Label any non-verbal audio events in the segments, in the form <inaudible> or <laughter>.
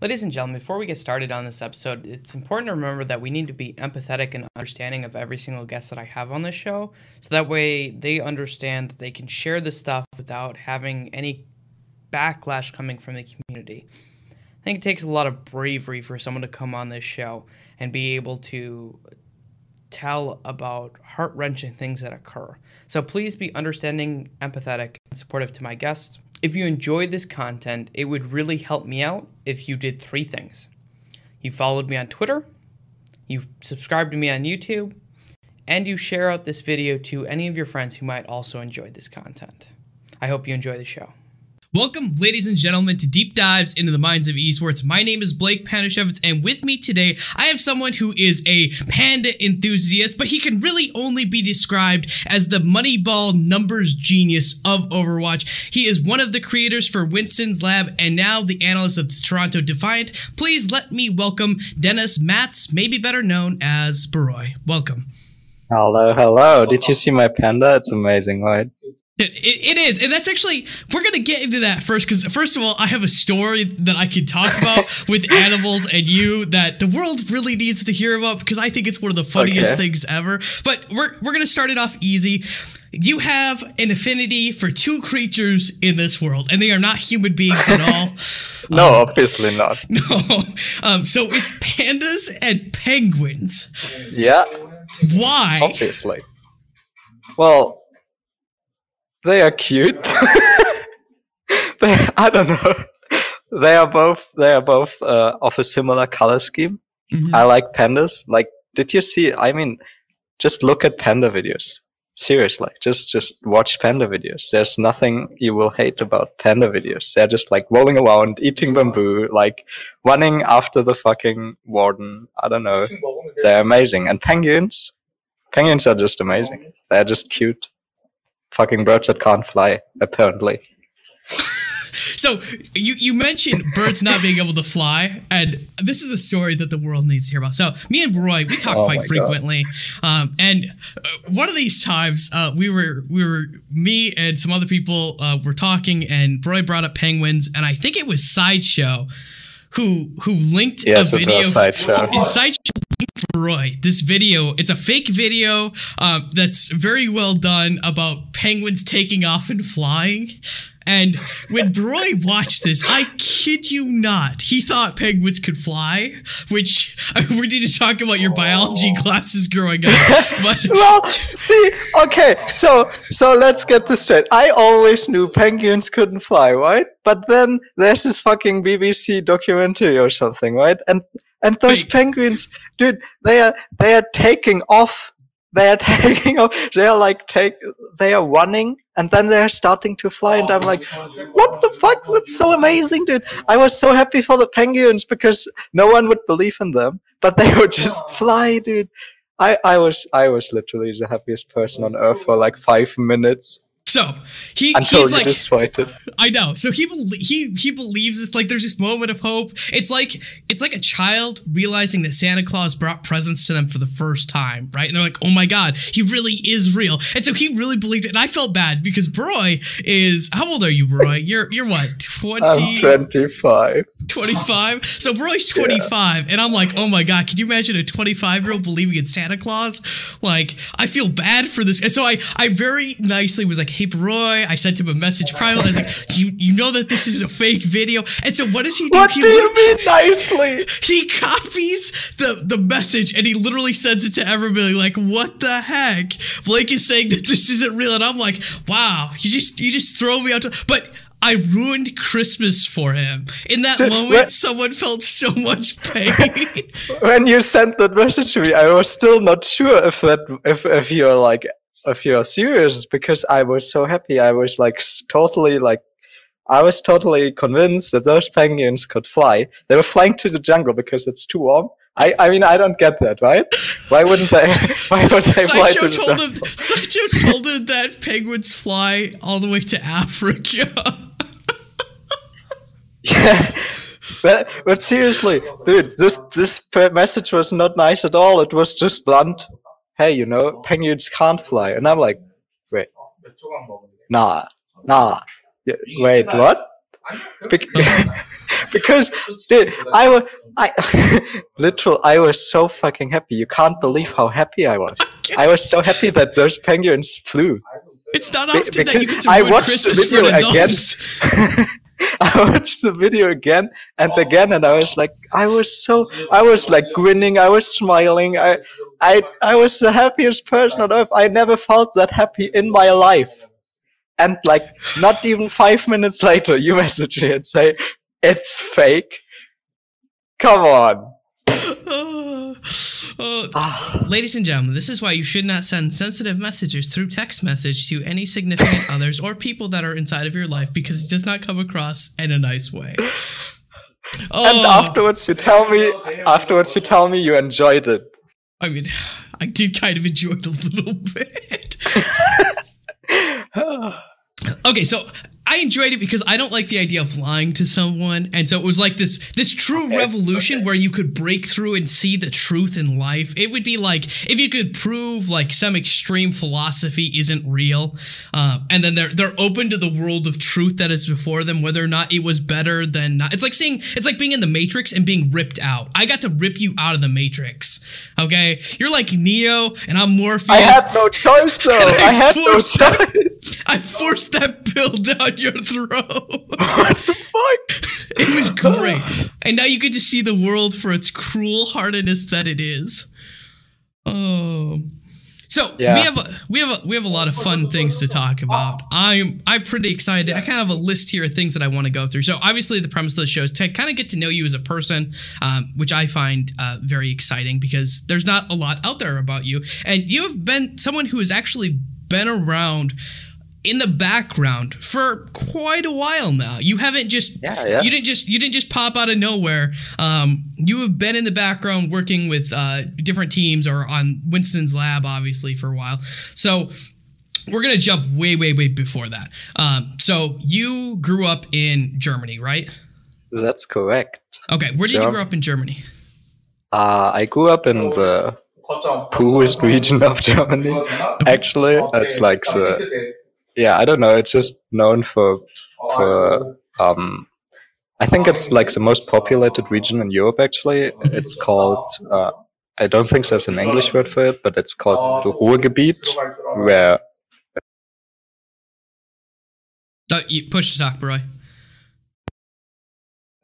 Ladies and gentlemen, before we get started on this episode, it's important to remember that we need to be empathetic and understanding of every single guest that I have on this show. So that way they understand that they can share this stuff without having any backlash coming from the community. I think it takes a lot of bravery for someone to come on this show and be able to tell about heart wrenching things that occur. So please be understanding, empathetic, and supportive to my guests. If you enjoyed this content, it would really help me out if you did three things. You followed me on Twitter, you subscribed to me on YouTube, and you share out this video to any of your friends who might also enjoy this content. I hope you enjoy the show. Welcome, ladies and gentlemen, to Deep Dives into the Minds of Esports. My name is Blake Panashevitz, and with me today, I have someone who is a panda enthusiast, but he can really only be described as the Moneyball numbers genius of Overwatch. He is one of the creators for Winston's Lab and now the analyst of the Toronto Defiant. Please let me welcome Dennis Matz, maybe better known as Barroi. Welcome. Hello, hello. Did you see my panda? It's amazing, right? It, it is, and that's actually we're gonna get into that first because first of all, I have a story that I can talk about <laughs> with animals and you that the world really needs to hear about because I think it's one of the funniest okay. things ever. But we're we're gonna start it off easy. You have an affinity for two creatures in this world, and they are not human beings at all. <laughs> no, um, obviously not. <laughs> No, um, so it's pandas and penguins. Yeah. Why? Obviously. Well, they are cute. <laughs> they, I don't know. They are both. They are both uh, of a similar color scheme. Mm-hmm. I like pandas. Like, did you see? I mean, just look at panda videos. Seriously, just just watch panda videos. There's nothing you will hate about panda videos. They're just like rolling around, eating bamboo, like running after the fucking warden. I don't know. They're amazing. And penguins, penguins are just amazing. They're just cute fucking birds that can't fly, apparently. <laughs> so you you mentioned birds not being able to fly, and this is a story that the world needs to hear about. So me and Roy, we talk oh quite frequently, um, and uh, one of these times uh, we were we were me and some other people uh, were talking, and Roy brought up penguins, and I think it was Sideshow who who linked yes, a video. Sideshow. Sideshow Roy, this video, it's a fake video um, that's very well done about penguins taking off and flying. And when <laughs> Roy watched this, I kid you not, he thought penguins could fly, which I mean, we need to talk about your biology classes growing up. <laughs> But well, see, okay, so so let's get this straight. I always knew penguins couldn't fly, right? But then there's this fucking BBC documentary or something, right? And and those Wait. penguins, dude, they are they are taking off. They are <laughs> taking off. They are like take. They are running, and then they are starting to fly. And I'm like, what the fuck? That's so amazing, dude. I was so happy for the penguins because no one would believe in them, but they <laughs> would just fly, dude. I, I was I was literally the happiest person on earth for like five minutes. So he until he's like. <laughs> I know. So he he he believes it's like there's this moment of hope. It's like it's like a child realizing that Santa Claus brought presents to them for the first time, right? And they're like, oh my god, he really is real. And so he really believed it. And I felt bad because Broy is how old are you, Broy? You're you're what 20? I'm 25. 25. So Broy's 25, yeah. and I'm like, oh my god, can you imagine a 25 year old believing in Santa Claus? Like, I feel bad for this. And so I I very nicely was like hey Roy, I sent him a message privately. I was like, you you know that this is a fake video. And so what does he do? What he do you mean nicely? He copies the the message and he literally sends it to everybody. Like, what the heck? Blake is saying that this isn't real, and I'm like, wow, you just you just throw me out. To, but I ruined Christmas for him. In that Dude, moment, when, someone felt so much pain. <laughs> when you sent that message to me, I was still not sure if that if if you're like if you're serious because I was so happy. I was like totally like I was totally convinced that those penguins could fly. They were flying to the jungle because it's too warm. I, I mean I don't get that, right? Why wouldn't they <laughs> why would they fly to the told jungle? Him, Sideshow told him that penguins fly all the way to Africa. <laughs> yeah. But, but seriously, dude, this this message was not nice at all. It was just blunt hey, you know, penguins can't fly. And I'm like, wait, nah, nah, wait, what? <laughs> Because dude, I was I <laughs> literal I was so fucking happy. You can't believe how happy I was. <laughs> I was so happy that those penguins flew. It's not often that you get to I watched the Christmas for video again. <laughs> I watched the video again and oh. again, and I was like, I was so, I was like grinning, I was smiling, I, I, I was the happiest person on earth. I never felt that happy in my life. And like, not even five minutes later, you message me and say, it's fake. Come on. <laughs> Oh. <laughs> Uh, Ah, Ladies and gentlemen, this is why you should not send sensitive messages through text message to any significant <laughs> others or people that are inside of your life because it does not come across in a nice way. <laughs> Oh, and afterwards you tell me, afterwards you tell me you enjoyed it. I mean, I did kind of enjoy it a little bit. Okay, so I enjoyed it because I don't like the idea of lying to someone, and so it was like this this true Okay, revolution okay. where you could break through and see the truth in life. It would be like if you could prove like some extreme philosophy isn't real, uh, and then they're they're open to the world of truth that is before them, whether or not it was better than not. It's like seeing it's like being in the Matrix and being ripped out. I got to rip you out of the Matrix. Okay, you're like Neo, and I'm Morpheus. I had no choice though. <laughs> I I had no forced that- choice. <laughs> I forced that pill down your throat. <laughs> what the fuck? <laughs> it was great. And now you get to see the world for its cruel heartedness that it is. Oh. So Yeah. we have a, we have a, we have a lot of fun things to talk about. I'm I'm pretty excited. I kind of have a list here of things that I want to go through. So obviously the premise of the show is to kind of get to know you as a person, um, which I find uh, very exciting because there's not a lot out there about you, and you have been someone who has actually been around in the background for quite a while now. You haven't just Yeah, yeah. you didn't just you didn't just pop out of nowhere. Um, you have been in the background working with uh, different teams or on Winston's lab, obviously, for a while. So we're gonna jump way, way, way before that. Um, so you grew up in Germany, right? That's correct. Okay, where did you grow up in Germany? Uh, I grew up in the poorest region of Germany. Actually, it's like the yeah. I don't know. It's just known for for um. I think it's like the most populated region in Europe. Actually, it's called. Uh, I don't think there's an English word for it, but it's called the Ruhrgebiet, where Uh, you push to talk, Barroi.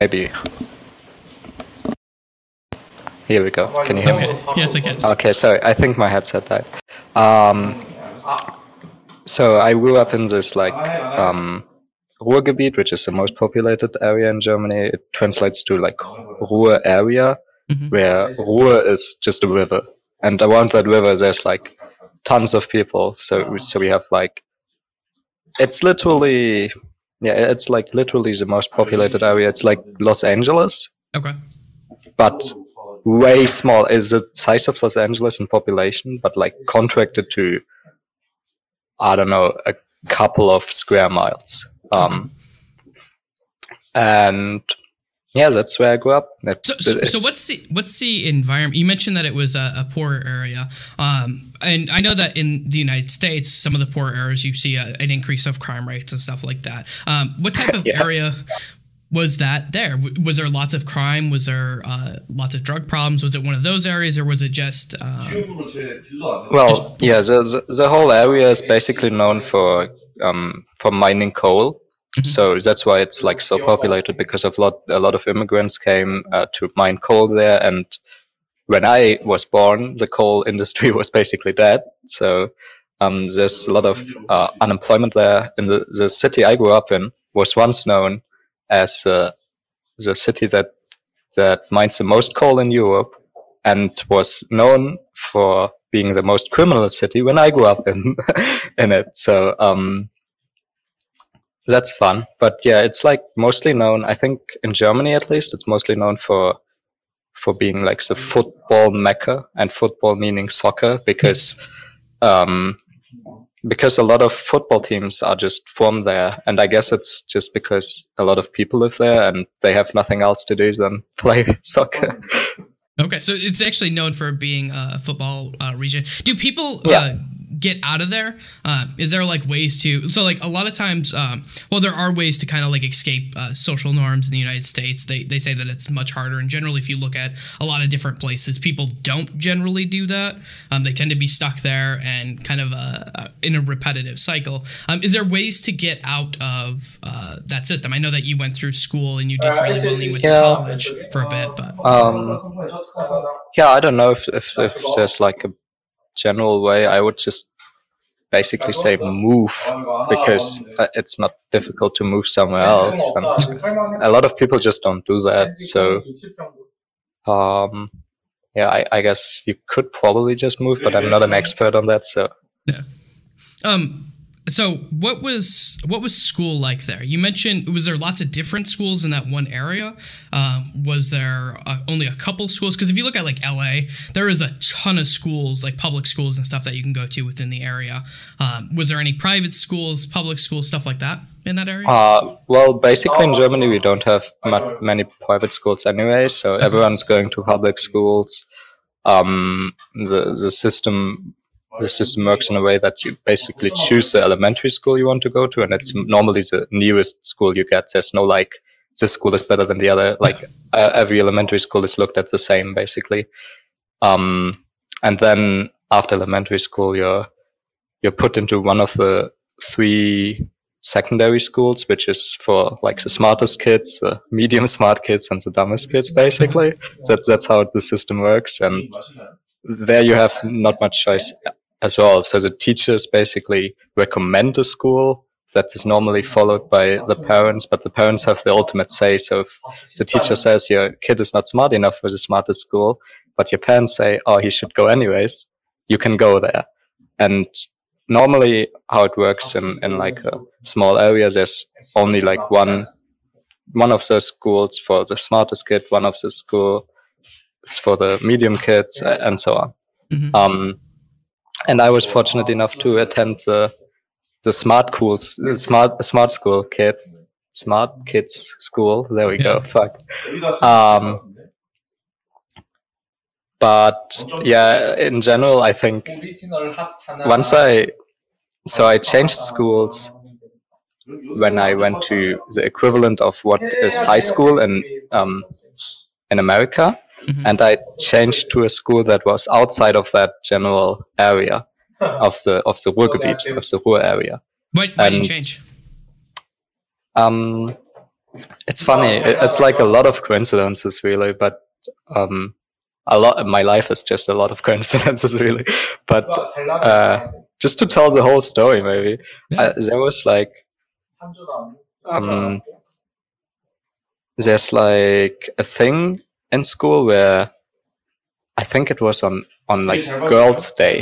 maybe. Here we go. Can you hear me? Okay. Yes, I can. Okay, sorry. I think my headset died. Um, so I grew up in this like um, Ruhrgebiet, which is the most populated area in Germany. It translates to like Ruhr area, Mhm. where Ruhr is just a river, and around that river there's like tons of people. So so we have like it's literally yeah, it's like literally the most populated area. It's like Los Angeles, Okay. but way small is the size of Los Angeles in population, but like contracted to I don't know a couple of square miles. Um, and yeah, that's where I grew up. So, so, so what's the what's the environment? You mentioned that it was a, a poor area, um, and I know that in the United States, some of the poor areas you see a, an increase of crime rates and stuff like that. Um, what type of <laughs> Yeah. area was that there? Was there lots of crime? Was there uh, lots of drug problems? Was it one of those areas, or was it just? Um, Well, yeah, the, the whole area is basically known for um for mining coal. Mhm. So that's why it's like so populated because of lot a lot of immigrants came uh, to mine coal there. And when I was born, the coal <laughs> industry was basically dead. So um, there's a lot of uh, unemployment there. In the the city I grew up in was once known as uh, the city that that mines the most coal in Europe and was known for being the most criminal city when I grew up in <laughs> in it. So um, that's fun. But yeah, it's like mostly known. I think in Germany at least, it's mostly known for for being like the football mecca, and football meaning soccer because um, because a lot of football teams are just formed there, and I guess it's just because a lot of people live there and they have nothing else to do than <laughs> play soccer. okay, so it's actually known for being a football uh, region. Do people? Yeah. Uh, get out of there? Uh, is there like ways to? So like a lot of times, um, well, there are ways to kind of like escape uh, social norms in the United States. They they say that it's much harder, and generally, if you look at a lot of different places, people don't generally do that. Um, they tend to be stuck there and kind of uh, uh in a repetitive cycle. Um, is there ways to get out of uh, that system? I know that you went through school and you did fairly well. You went Yeah. to college for a bit, but Um, yeah, I don't know if, if, if there's like a general way. I would just basically say move because uh, it's not difficult to move somewhere else. And a lot of people just don't do that. So, um, yeah, I, I guess you could probably just move, but I'm not an expert on that. So, Um, so what was what was school like there? You mentioned was there lots of different schools in that one area? Um, was there uh, only a couple schools? Because if you look at like LA, there is a ton of schools, like public schools and stuff that you can go to within the area. Um, was there any private schools, public schools, stuff like that in that area? uh, well, basically in Germany, we don't have mu- many private schools anyway. So everyone's going to public schools. Um, the, the system the system works in a way that you basically choose the elementary school you want to go to, and it's normally the newest school you get. There's no like this school is better than the other. Like uh, every elementary school is looked at the same basically. Um, and then after elementary school, you're you're put into one of the three secondary schools, which is for like the smartest kids, the medium smart kids, and the dumbest kids. Basically, that's that's how the system works, and there you have not much choice as well. So the teachers basically recommend a school that is normally followed by the parents, but the parents have the ultimate say. So if the teacher says your kid is not smart enough for the smartest school, but your parents say, oh, he should go anyways, you can go there. And normally how it works in, in like a small area, there's only like one, one of those schools for the smartest kid, one of the school is for the medium kids and so on. Mhm. Um, and I was fortunate enough to attend the the smart schools, smart smart school kid, smart kids school. There we go. Fuck. Um, but yeah, in general, I think once I so I changed schools when I went to the equivalent of what is high school in um, in America, Mhm. and I changed to a school that was outside of that general area of the of the Ruhrgebiet, of the Ruhr area. Why, why did you change? Um, it's funny. It, it's like a lot of coincidences, really. But um, a lot. My life is just a lot of <laughs> coincidences, really. But uh, just to tell the whole story, maybe Yeah. uh, there was like um, there's like a thing in school where I think it was on on like Girls' Day.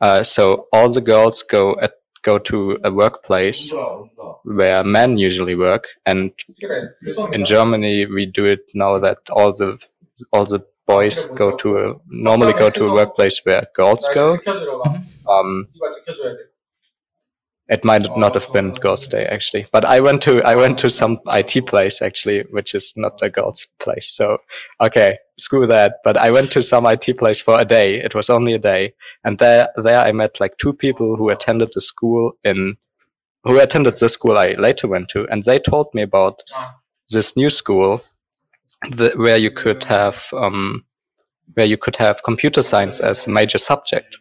Uh, so all the girls go at go to a workplace where men usually work, and in Germany we do it now that all the all the boys go to a normally go to a workplace where girls go. Um, it might not have been girls' day actually, but I went to I went to some IT place actually, which is not a girls' place. So okay, screw that. But I went to some IT place for a day. It was only a day, and there there I met like two people who attended the school in who attended the school I later went to, and they told me about this new school where you could have um, where you could have computer science as a major subject.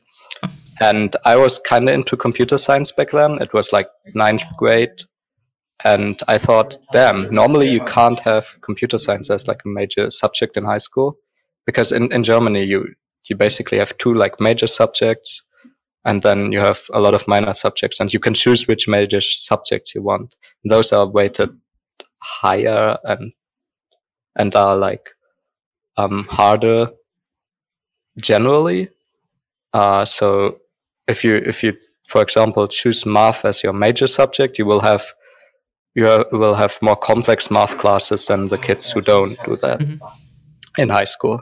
And I was kind of into computer science back then. It was like ninth grade. And I thought, damn, normally you can't have computer science as like a major subject in high school. Because in, in Germany, you, you basically have two like major subjects and then you have a lot of minor subjects and you can choose which major subjects you want. Those are weighted higher and, and are like, um, harder generally. Uh, so if you if you for example choose math as your major subject, you will have you will have more complex math classes than the kids who don't do that Mhm. in high school.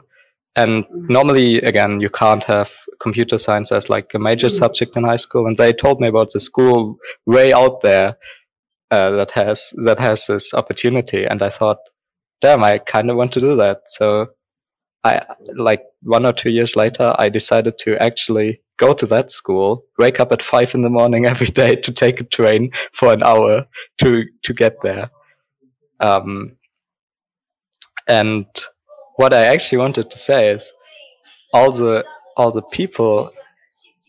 And normally, again, you can't have computer science as like a major subject in high school. And they told me about the school way out there uh, that has that has this opportunity. And I thought, damn, I kind of want to do that. So I like one or two years later, I decided to actually go to that school, wake up at five in the morning <laughs> every day to take a train for an hour to to get there. Um, and what I actually wanted to say is, all the all the people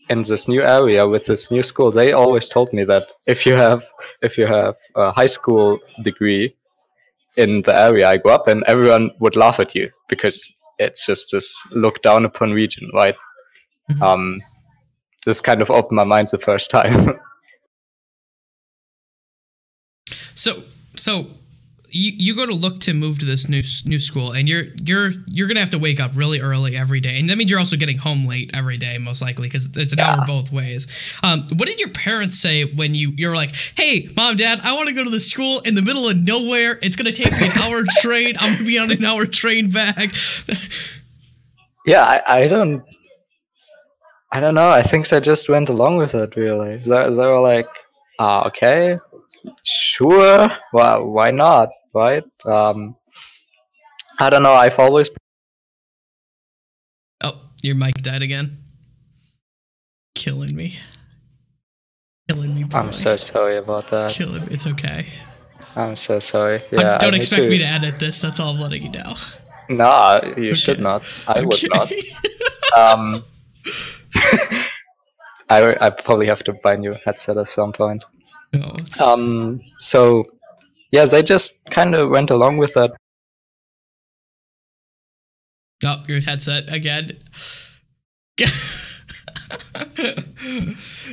in this new area with this new school, they always told me that if you have if you have a high school degree in the area I grew up in, everyone would laugh at you because it's just this look down upon region, right? Mhm. Um, this kind of opened my mind the first time. <laughs> So so you, you go to look to move to this new new school and you're you're you're gonna have to wake up really early every day. And that means you're also getting home late every day most likely because it's an hour both ways. Um, what did your parents say when you you're like hey mom dad i want to go to the school in the middle of nowhere. It's gonna take me an hour <laughs> train. I'm gonna be on an hour train back. <laughs> Yeah, I, I don't, I don't know. I think they just went along with it. Really, they, they were like, ah, okay, sure, why why not, right? Um, I don't know. I've always oh your mic died again killing me killing me boy. I'm so sorry about that. killing me it's okay I'm so sorry. Yeah, don't I expect to- me to edit this that's all i'm letting you know Nah, you should not. I would not. <laughs> Um, <laughs> I I probably have to buy a new headset at some point. No, Um, so yeah, they just kind of went along with that. Oh, your headset again. <laughs>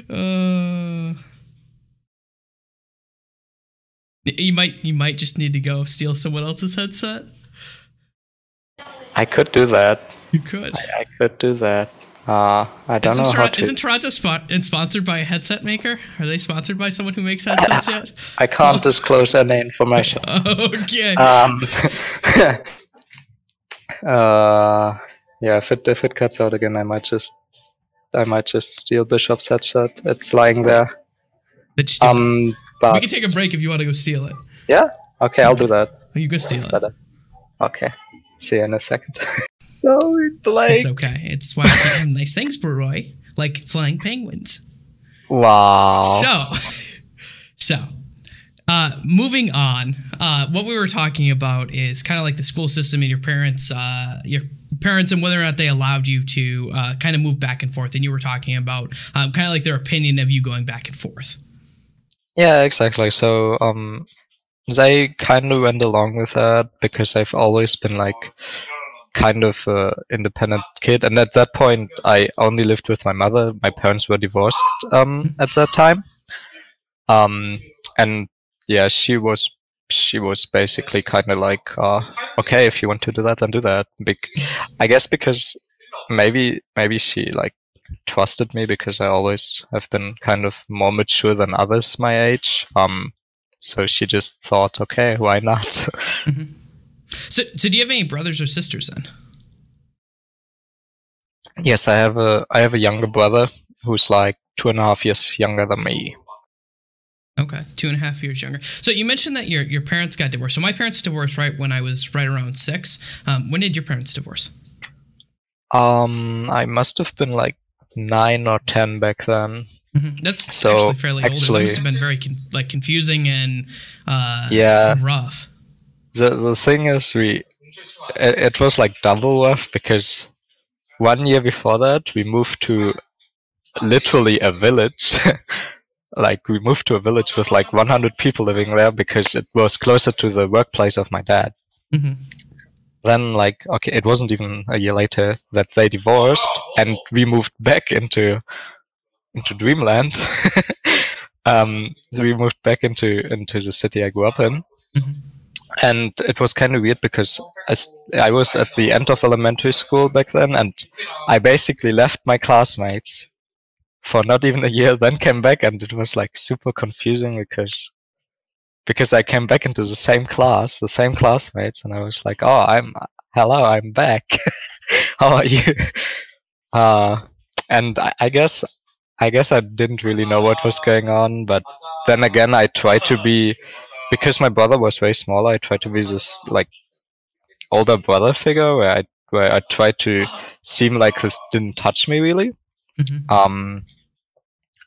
uh, you might you might just need to go steal someone else's headset. I could do that. You could. I could do that. Uh, I don't Isn't, know how to. isn't Toronto spot and sponsored by a headset maker? Are they sponsored by someone who makes headsets yet? <laughs> I can't disclose any information. <laughs> okay. Um, <laughs> uh, yeah, if it if it cuts out again, I might just I might just steal Bishop's headset. It's lying there. But just do it. Um, we can take a break if you want to go steal it. yeah, okay, I'll do that. You go steal That's it. better. Okay, see you in a second. <laughs> Sorry, Blake. It's okay. It's why I have nice things, Roy. Like flying penguins. Wow. So, <laughs> so, uh, moving on. Uh, what we were talking about is kind of like the school system and your parents, uh, your parents, and whether or not they allowed you to uh, kind of move back and forth. And you were talking about um, kind of like their opinion of you going back and forth. Yeah, exactly. So, um, they kind of went along with that because I've always been like kind of a independent kid, and at that point, I only lived with my mother. My parents were divorced um, at that time, um, and yeah, she was she was basically kind of like, uh, okay, if you want to do that, then do that. Bec- I guess because maybe maybe she like trusted me because I always have been kind of more mature than others my age. Um, so she just thought, okay, why not? <laughs> So, so do you have any brothers or sisters then? yes, I have a I have a younger brother who's like two and a half years younger than me. Okay, two and a half years younger. So you mentioned that your your parents got divorced. So my parents divorced right when I was right around six. Um, when did your parents divorce? Um, I must have been like nine or ten back then. Mm-hmm. That's So, actually fairly old. It actually- must have been very con- like confusing and uh, Yeah. rough. the the thing is we it, it was like double rough because one year before that we moved to literally a village <laughs> like we moved to a village with like 100 people living there because it was closer to the workplace of my dad hmm then like okay it wasn't even a year later that they divorced and we moved back into into dreamland <laughs> um so we moved back into into the city i grew up in Mhm. and it was kind of weird because I was at the end of elementary school back then and i basically left my classmates for not even a year then came back and it was like super confusing because because I came back into the same class, the same classmates, and I was like, "Oh, I'm hello, I'm back. <laughs> How are you?" <laughs> Uh, and I, I guess I guess I didn't really know what was going on, but then again, I tried to be because my brother was very small. I tried to be this like older brother figure where I where I tried to seem like this didn't touch me really. Mhm. Um,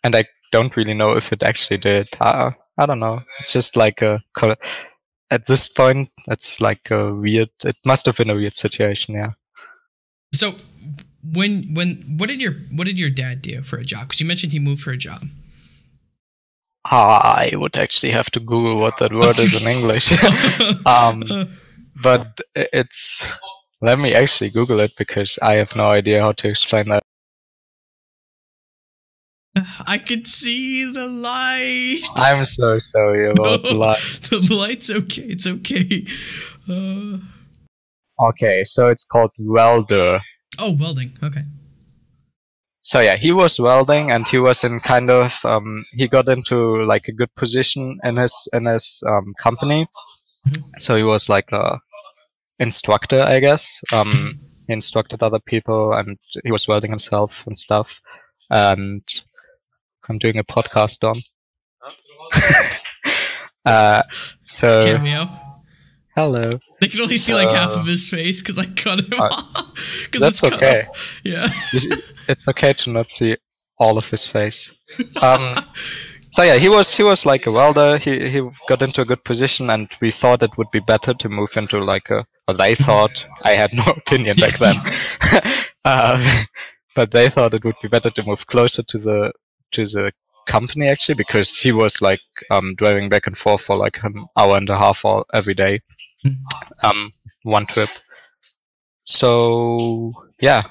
and I don't really know if it actually did. Uh, I don't know. It's just like a at this point, it's like a weird. It must have been a weird situation. Yeah. So when when what did your what did your dad do for a job? Because you mentioned he moved for a job. I would actually have to Google what that word is in English. <laughs> um, but it's. Let me actually Google it because I have no idea how to explain that. I could see the light. I'm so sorry about the light. <laughs> the light's okay. It's okay. Uh, Okay, so it's called welder. oh, welding. Okay. So yeah, he was welding, and he was in kind of um, he got into like a good position in his in his um, company. Mhm. So he was like a instructor, I guess. Um, he instructed other people, and he was welding himself and stuff. And I'm doing a podcast on. <laughs> uh, so Cameo. hello. They can only see like half of his face because I cut him Uh, off. <laughs> 'Cause that's okay. off. Yeah. It's okay to not see all of his face. <laughs> Um, so yeah, he was he was like a welder. He he got into a good position, and we thought it would be better to move into like a. Or they thought. I had no opinion back then. uh, but they thought it would be better to move closer to the to the company actually because he was like um, driving back and forth for like an hour and a half all, every day, Hmm. um, one trip. So yeah,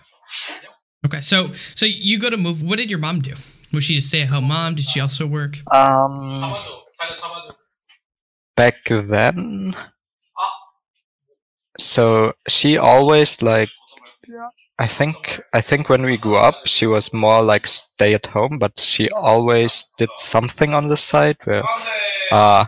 Okay. So so you go to move. What did your mom do? Was she a stay at home mom? Did she also work? Um, back then, so she always like, I think, I think when we grew up, she was more like stay at home, but she always did something on the side where, uh,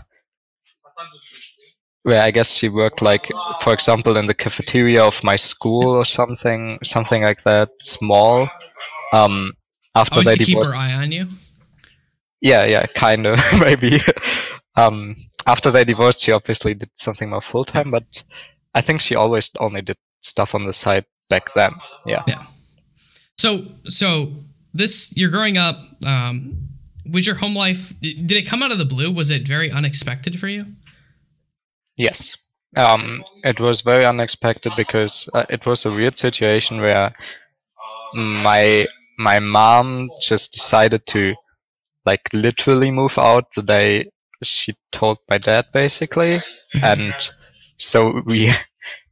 where I guess she worked like, for example, in the cafeteria of my school or something, something like that, small. Um, after Always they to keep divorced. her eye on you. Yeah, yeah, kind of, <laughs> maybe. um, after they divorced, she obviously did something more full time, but I think she always only did stuff on the side back then. Yeah. Yeah. So so this you're growing up. Um, was your home life? Did it come out of the blue? Was it very unexpected for you? Yes. Um, it was very unexpected because uh, it was a weird situation where my my mom just decided to like literally move out the day she told my dad basically and so we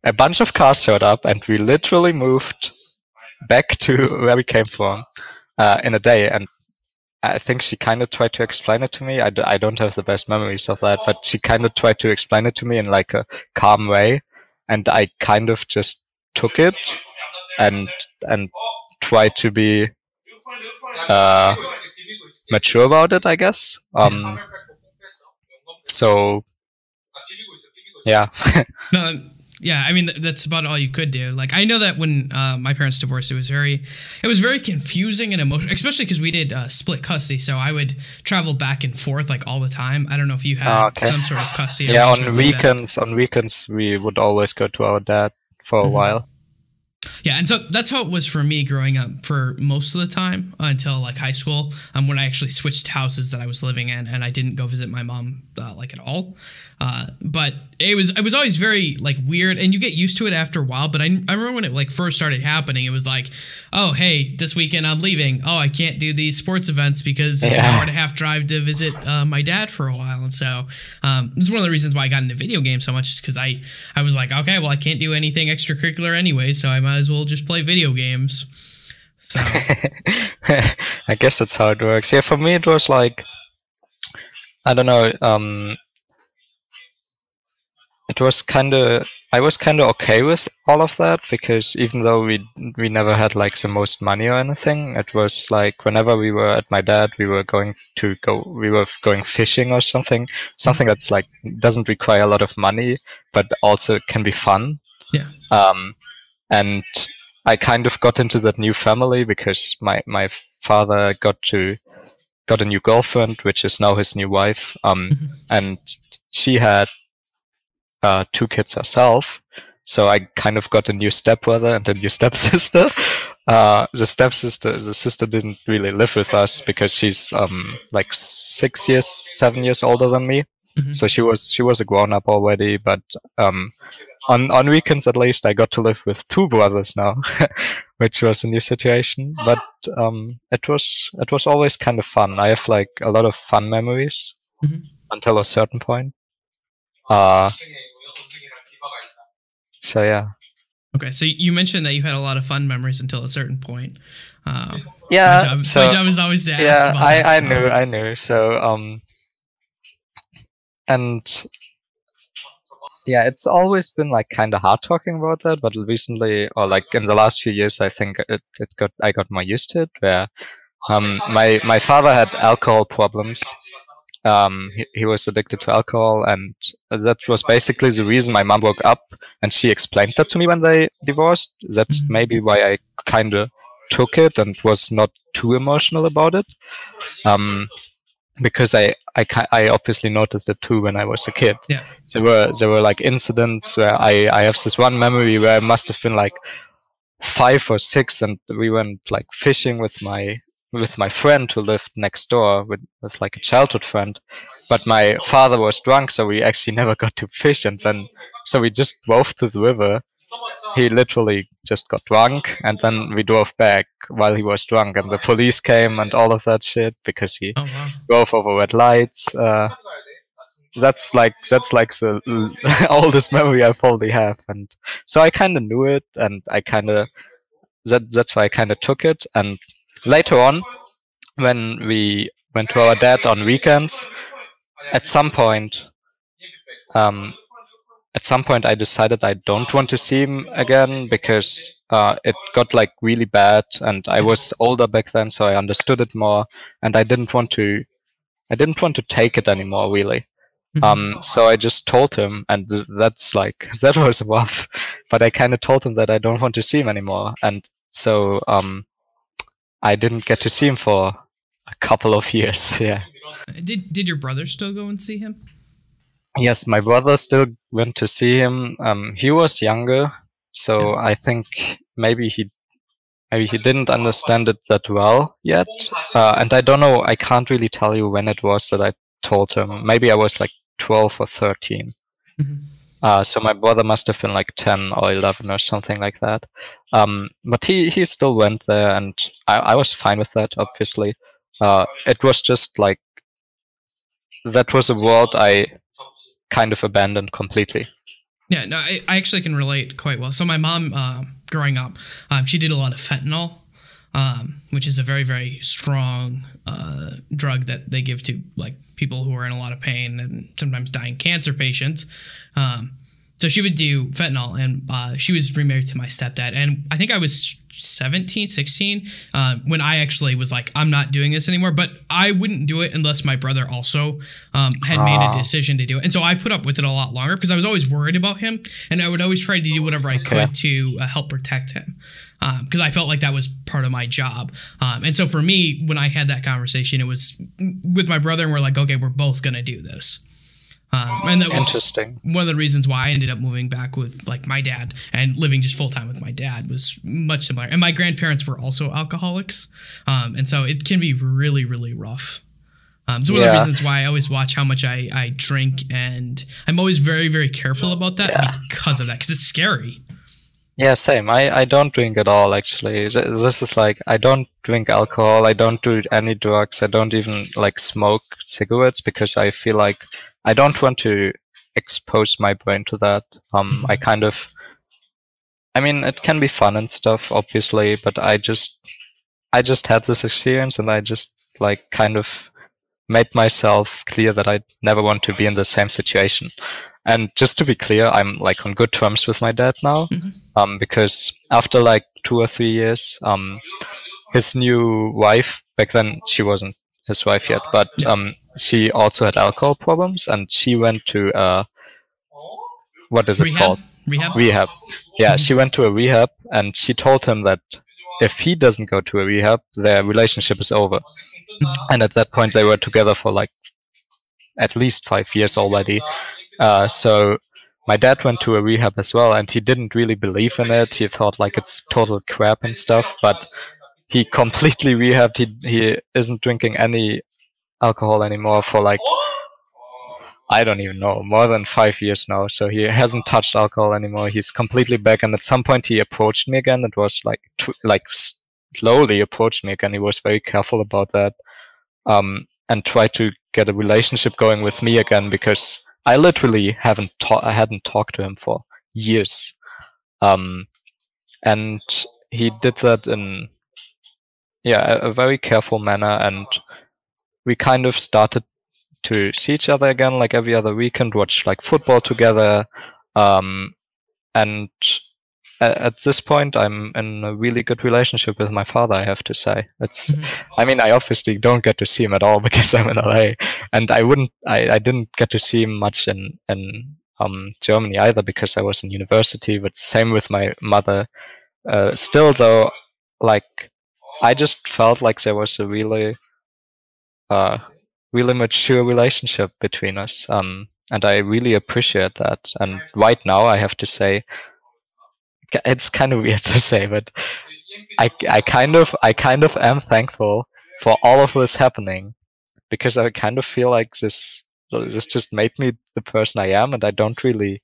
a bunch of cars showed up and we literally moved back to where we came from uh, in a day. And i think she kind of tried to explain it to me. I, d- I don't have the best memories of that but she kind of tried to explain it to me in like a calm way. And i kind of just took it and and tried to be uh, mature about it i guess. Um so yeah. <laughs> No, yeah, I mean th- that's about all you could do. Like I know that when uh, my parents divorced, it was very, it was very confusing and emotional, especially because we did uh, split custody. So I would travel back and forth like all the time. I don't know if you had Ah, okay. some sort of custody. yeah on arrangement like that. weekends on weekends we would always go to our dad for a Mhm. while Yeah, and so that's how it was for me growing up for most of the time uh, until like high school, um, when I actually switched houses that I was living in, and I didn't go visit my mom uh, like at all. Uh, but it was it was always very like weird, and you get used to it after a while. But I, I remember when it like first started happening, it was like, oh hey, this weekend I'm leaving. Oh, I can't do these sports events because it's an hour and a half drive to visit uh, my dad for a while, and so um, it's one of the reasons why I got into video games so much, is because I I was like, okay, well I can't do anything extracurricular anyway, so I might as well just play video games. So <laughs> I guess that's how it works. Yeah, for me it was like I don't know. Um, it was kind of I was kind of okay with all of that because even though we we never had like the most money or anything, it was like whenever we were at my dad, we were going to go we were going fishing or something, something that's like doesn't require a lot of money but also can be fun. Yeah. Um, and I kind of got into that new family because my my father got to got a new girlfriend, which is now his new wife. Um, Mhm. and she had uh, two kids herself, So I kind of got a new stepbrother and a new <laughs> stepsister. Uh, the stepsister, the sister didn't really live with us because she's um like six years, seven years older than me. Mhm. So she was she was a grown up already, but um, on on weekends at least I got to live with two brothers now, <laughs> which was a new situation. But um, it was it was always kind of fun. I have like a lot of fun memories Mhm. until a certain point. Uh, so yeah, Okay, so you mentioned that you had a lot of fun memories until a certain point. Um, yeah. my, job, so my job is always to ask yeah, I that I stuff. knew I knew. So um, and yeah, it's always been like kind of hard talking about that, but recently, or like in the last few years, I think it, it got I got more used to it. Where um, my my father had alcohol problems. Um, he, he was addicted to alcohol, and that was basically the reason my mom broke up. And she explained that to me when they divorced. That's Mhm. maybe why I kind of took it and was not too emotional about it. Um, because I, I, I obviously noticed it too when I was a kid. Yeah. There were there were like incidents where I, I have this one memory where I must have been like five or six and we went like fishing with my with my friend who lived next door with, with like a childhood friend. But my father was drunk so we actually <laughs> never got to fish and then so we just drove to the river. He literally just got drunk and then we drove back while he was drunk and the police came and all of that shit because he Oh wow. drove over red lights. Uh, that's like that's like the <laughs> oldest memory I probably have, and so I kind of knew it, and I kind of that that's why I kind of took it. And later on, when we went to our dad on weekends, at some point, um, at some point I decided I don't want to see him again because uh, it got like really bad, and I was older back then, so I understood it more, and I didn't want to, I didn't want to take it anymore, really. Mhm. Um, so I just told him, and that's like <laughs> that was rough. But I kind of told him that I don't want to see him anymore, and so um, I didn't get to see him for a couple of years. <laughs> Yeah. Did did your brother still go and see him? Yes, my brother still went to see him. Um, he was younger, so I think maybe he maybe he didn't understand it that well yet. Uh, and I don't know. I can't really tell you when it was that I told him. Maybe I was like 12 or 13. Uh, so my brother must have been like 10 or 11 or something like that. Um, but he, he still went there, and I, I was fine with that, obviously. Uh, it was just like that was a world I kind of abandoned completely. Yeah, no, I, I actually can relate quite well. So my mom, uh, growing up, um, she did a lot of fentanyl, um, which is a very very strong uh, drug that they give to like people who are in a lot of pain and sometimes dying cancer patients. Um, so she would do fentanyl, and uh, she was remarried to my stepdad, and I think I was 17, 16 uh, when I actually was like, I'm not doing this anymore. But I wouldn't do it unless my brother also um, had made a Ah. decision to do it, and so I put up with it a lot longer because I was always worried about him, and I would always try to do whatever I Okay. could to uh, help protect him because I felt like that was part of my job. Um, and so for me, when I had that conversation, it was with my brother, and we're like, okay, we're both gonna do this. Um, and that was Interesting. one of the reasons why I ended up moving back with like my dad and living just full time with my dad was much similar. And my grandparents were also alcoholics, um, and so it can be really really rough. Um, it's one of the reasons why I always watch how much I, I drink, and I'm always very very careful about that Yeah. because of that because it's scary. Yeah, same. I, I don't drink at all, actually. This is like, I don't drink alcohol, I don't do any drugs, I don't even like smoke cigarettes because I feel like I don't want to expose my brain to that. Um, I kind of, I mean, it can be fun and stuff, obviously, but I just, I just had this experience and I just like kind of made myself clear that I never want to be in the same situation. And just to be clear, I'm like on good terms with my dad now Mhm. um, because after like two or three years, um, his new wife back then she wasn't his wife yet, but Yeah. um, she also had alcohol problems, and she went to uh, what is it Rehab, called? rehab. Rehab. Yeah, Mhm. she went to a rehab, and she told him that if he doesn't go to a rehab, their relationship is over. Mhm. And at that point, they were together for like at least five years already. Uh, so my dad went to a rehab as well, and he didn't really believe in it. He thought like it's total crap and stuff, but he <laughs> completely rehabbed. He he isn't drinking any alcohol anymore for like I don't even know more than five years now. So he hasn't touched alcohol anymore. He's completely back. And at some point he approached me again. It was like tw- like slowly approached me again. He was very careful about that, um, and tried to get a relationship going with me again because I literally haven't ta- I hadn't talked to him for years. Um, and he did that in yeah a, a very careful manner and we kind of started to see each other again like every other weekend watch like football together um, and at, this point i'm in a really good relationship with my father i have to say. It's Mhm. i mean i obviously don't get to see him at all <laughs> because i'm in la and i wouldn't i, I didn't get to see him much in in um, germany either because i was in university but same with my mother. Uh, still though like i just felt like there was a really uh, really mature relationship between us um, and i really appreciate that. And right now i have to say it's kind of weird <laughs> to say but I, I kind of i kind of am thankful for all of this happening because i kind of feel like this this just made me the person i am and i don't really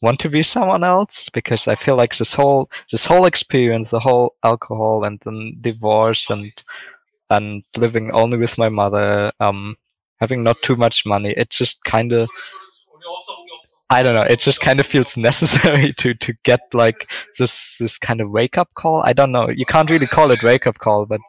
want to be someone else because i feel like this whole this whole experience the whole alcohol and then divorce and and living only with my mother um having not too much money it just kind of I don't know. It just kind of feels <laughs> necessary to to get like this this kind of wake up call. I don't know. You can't really call it wake up call, but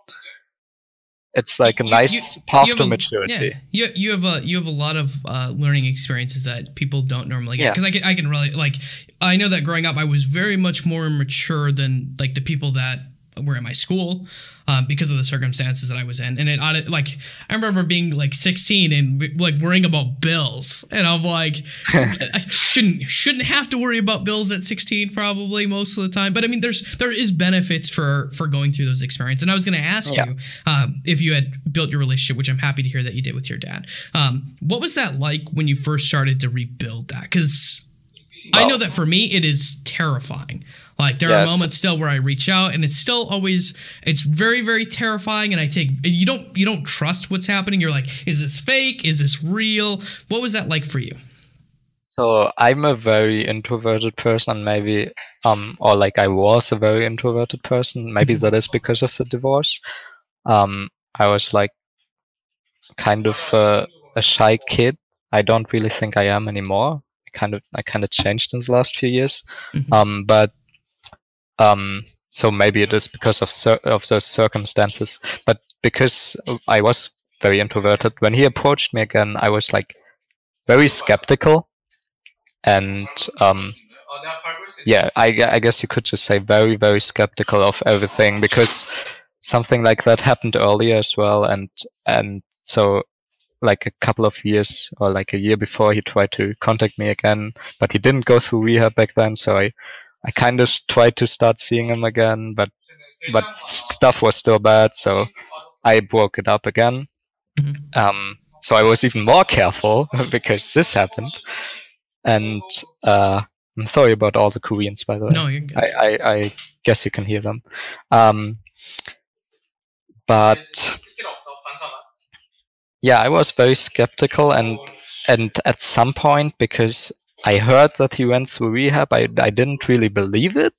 it's like a You- nice you- path you to a- maturity. Yeah, you you have a you have a lot of uh, learning experiences that people don't normally get. Yeah. Because I can I can really like I know that growing up I was very much more mature than like the people that were in my school um, because of the circumstances that I was in. And it like I remember being like 16 and like worrying about bills, and I'm like <laughs> I shouldn't shouldn't have to worry about bills at 16 probably most of the time. But I mean there's there is benefits for for going through those experiences. And I was going to ask Yeah. you um, if you had built your relationship, which I'm happy to hear that you did with your dad. Um, what was that like when you first started to rebuild that? Because I know that for me, it is terrifying. Like there are moments still where I reach out, and it's still always it's very very terrifying. And I take and you don't you don't trust what's happening. You're like, is this fake? Is this real? What was that like for you? So I'm a very introverted person, maybe, um, or like I was a very introverted person. Maybe that is because of the divorce. Um, I was like kind of uh, a shy kid. I don't really think I am anymore. Kind of I kind of changed in the last few years. Mhm. Um, but um, so maybe it is because of cir- of those circumstances. But because I was very introverted, when he approached me again, I was like very skeptical and um, yeah, I, I guess you could just say very, very skeptical of everything because something like that happened earlier as well, and and so like a couple of years or like a year before he tried to contact me again, but he didn't go through rehab back then, so I I kind of tried to start seeing him again, but but stuff was still bad, so I broke it up again. Mhm. Um, so I was even more careful <laughs> because this happened, and uh, I'm sorry about all the Koreans, by the way. No, you're good. I, I, I guess you can hear them. Um, but yeah, I was very skeptical, and and at some point, because I heard that he went through rehab, I, I didn't really believe it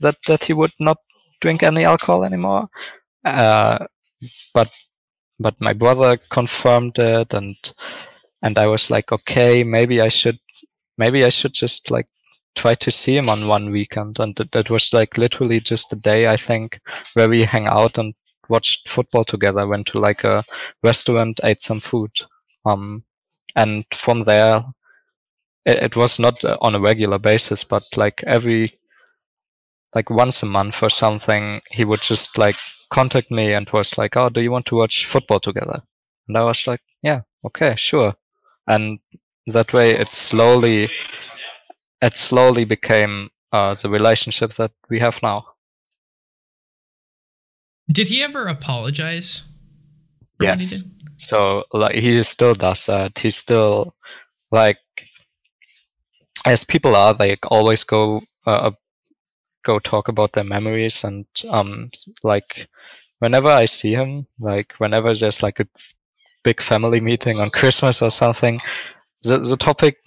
that that he would not drink any alcohol anymore. Uh, but but my brother confirmed it, and and I was like, okay, maybe I should maybe I should just like try to see him on one weekend, and that, it was like literally just a day I think where we hang out and watched football together. Went to like a restaurant, ate some food, um, and from there, it, it was not uh, on a regular basis, but like every like once a month or something, he would just like contact me and was like, "Oh, do you want to watch football together?" And I was like, "Yeah, okay, sure." And that way, it slowly, it slowly became uh, the relationship that we have now. Did he ever apologize? he Yes. So like he still does that. He still like as people are, like always go uh, go talk about their memories and um like whenever I see him, like whenever there's like a big family meeting on Christmas or something, the the topic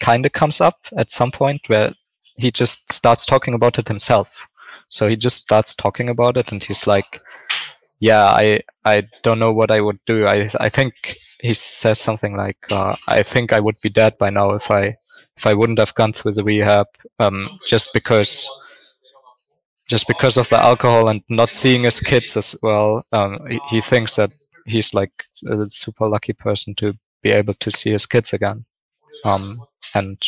kind of comes up at some point where he just starts talking about it himself. So he just starts talking about it, and he's like, "Yeah, I I don't know what I would do. I I think he says something like, uh, I think I would be dead by now if I if I wouldn't have gone through the rehab, um, just because." Just because of the alcohol and not seeing his kids as well, um, he, he thinks that he's like a super lucky person to be able to see his kids again. Um, and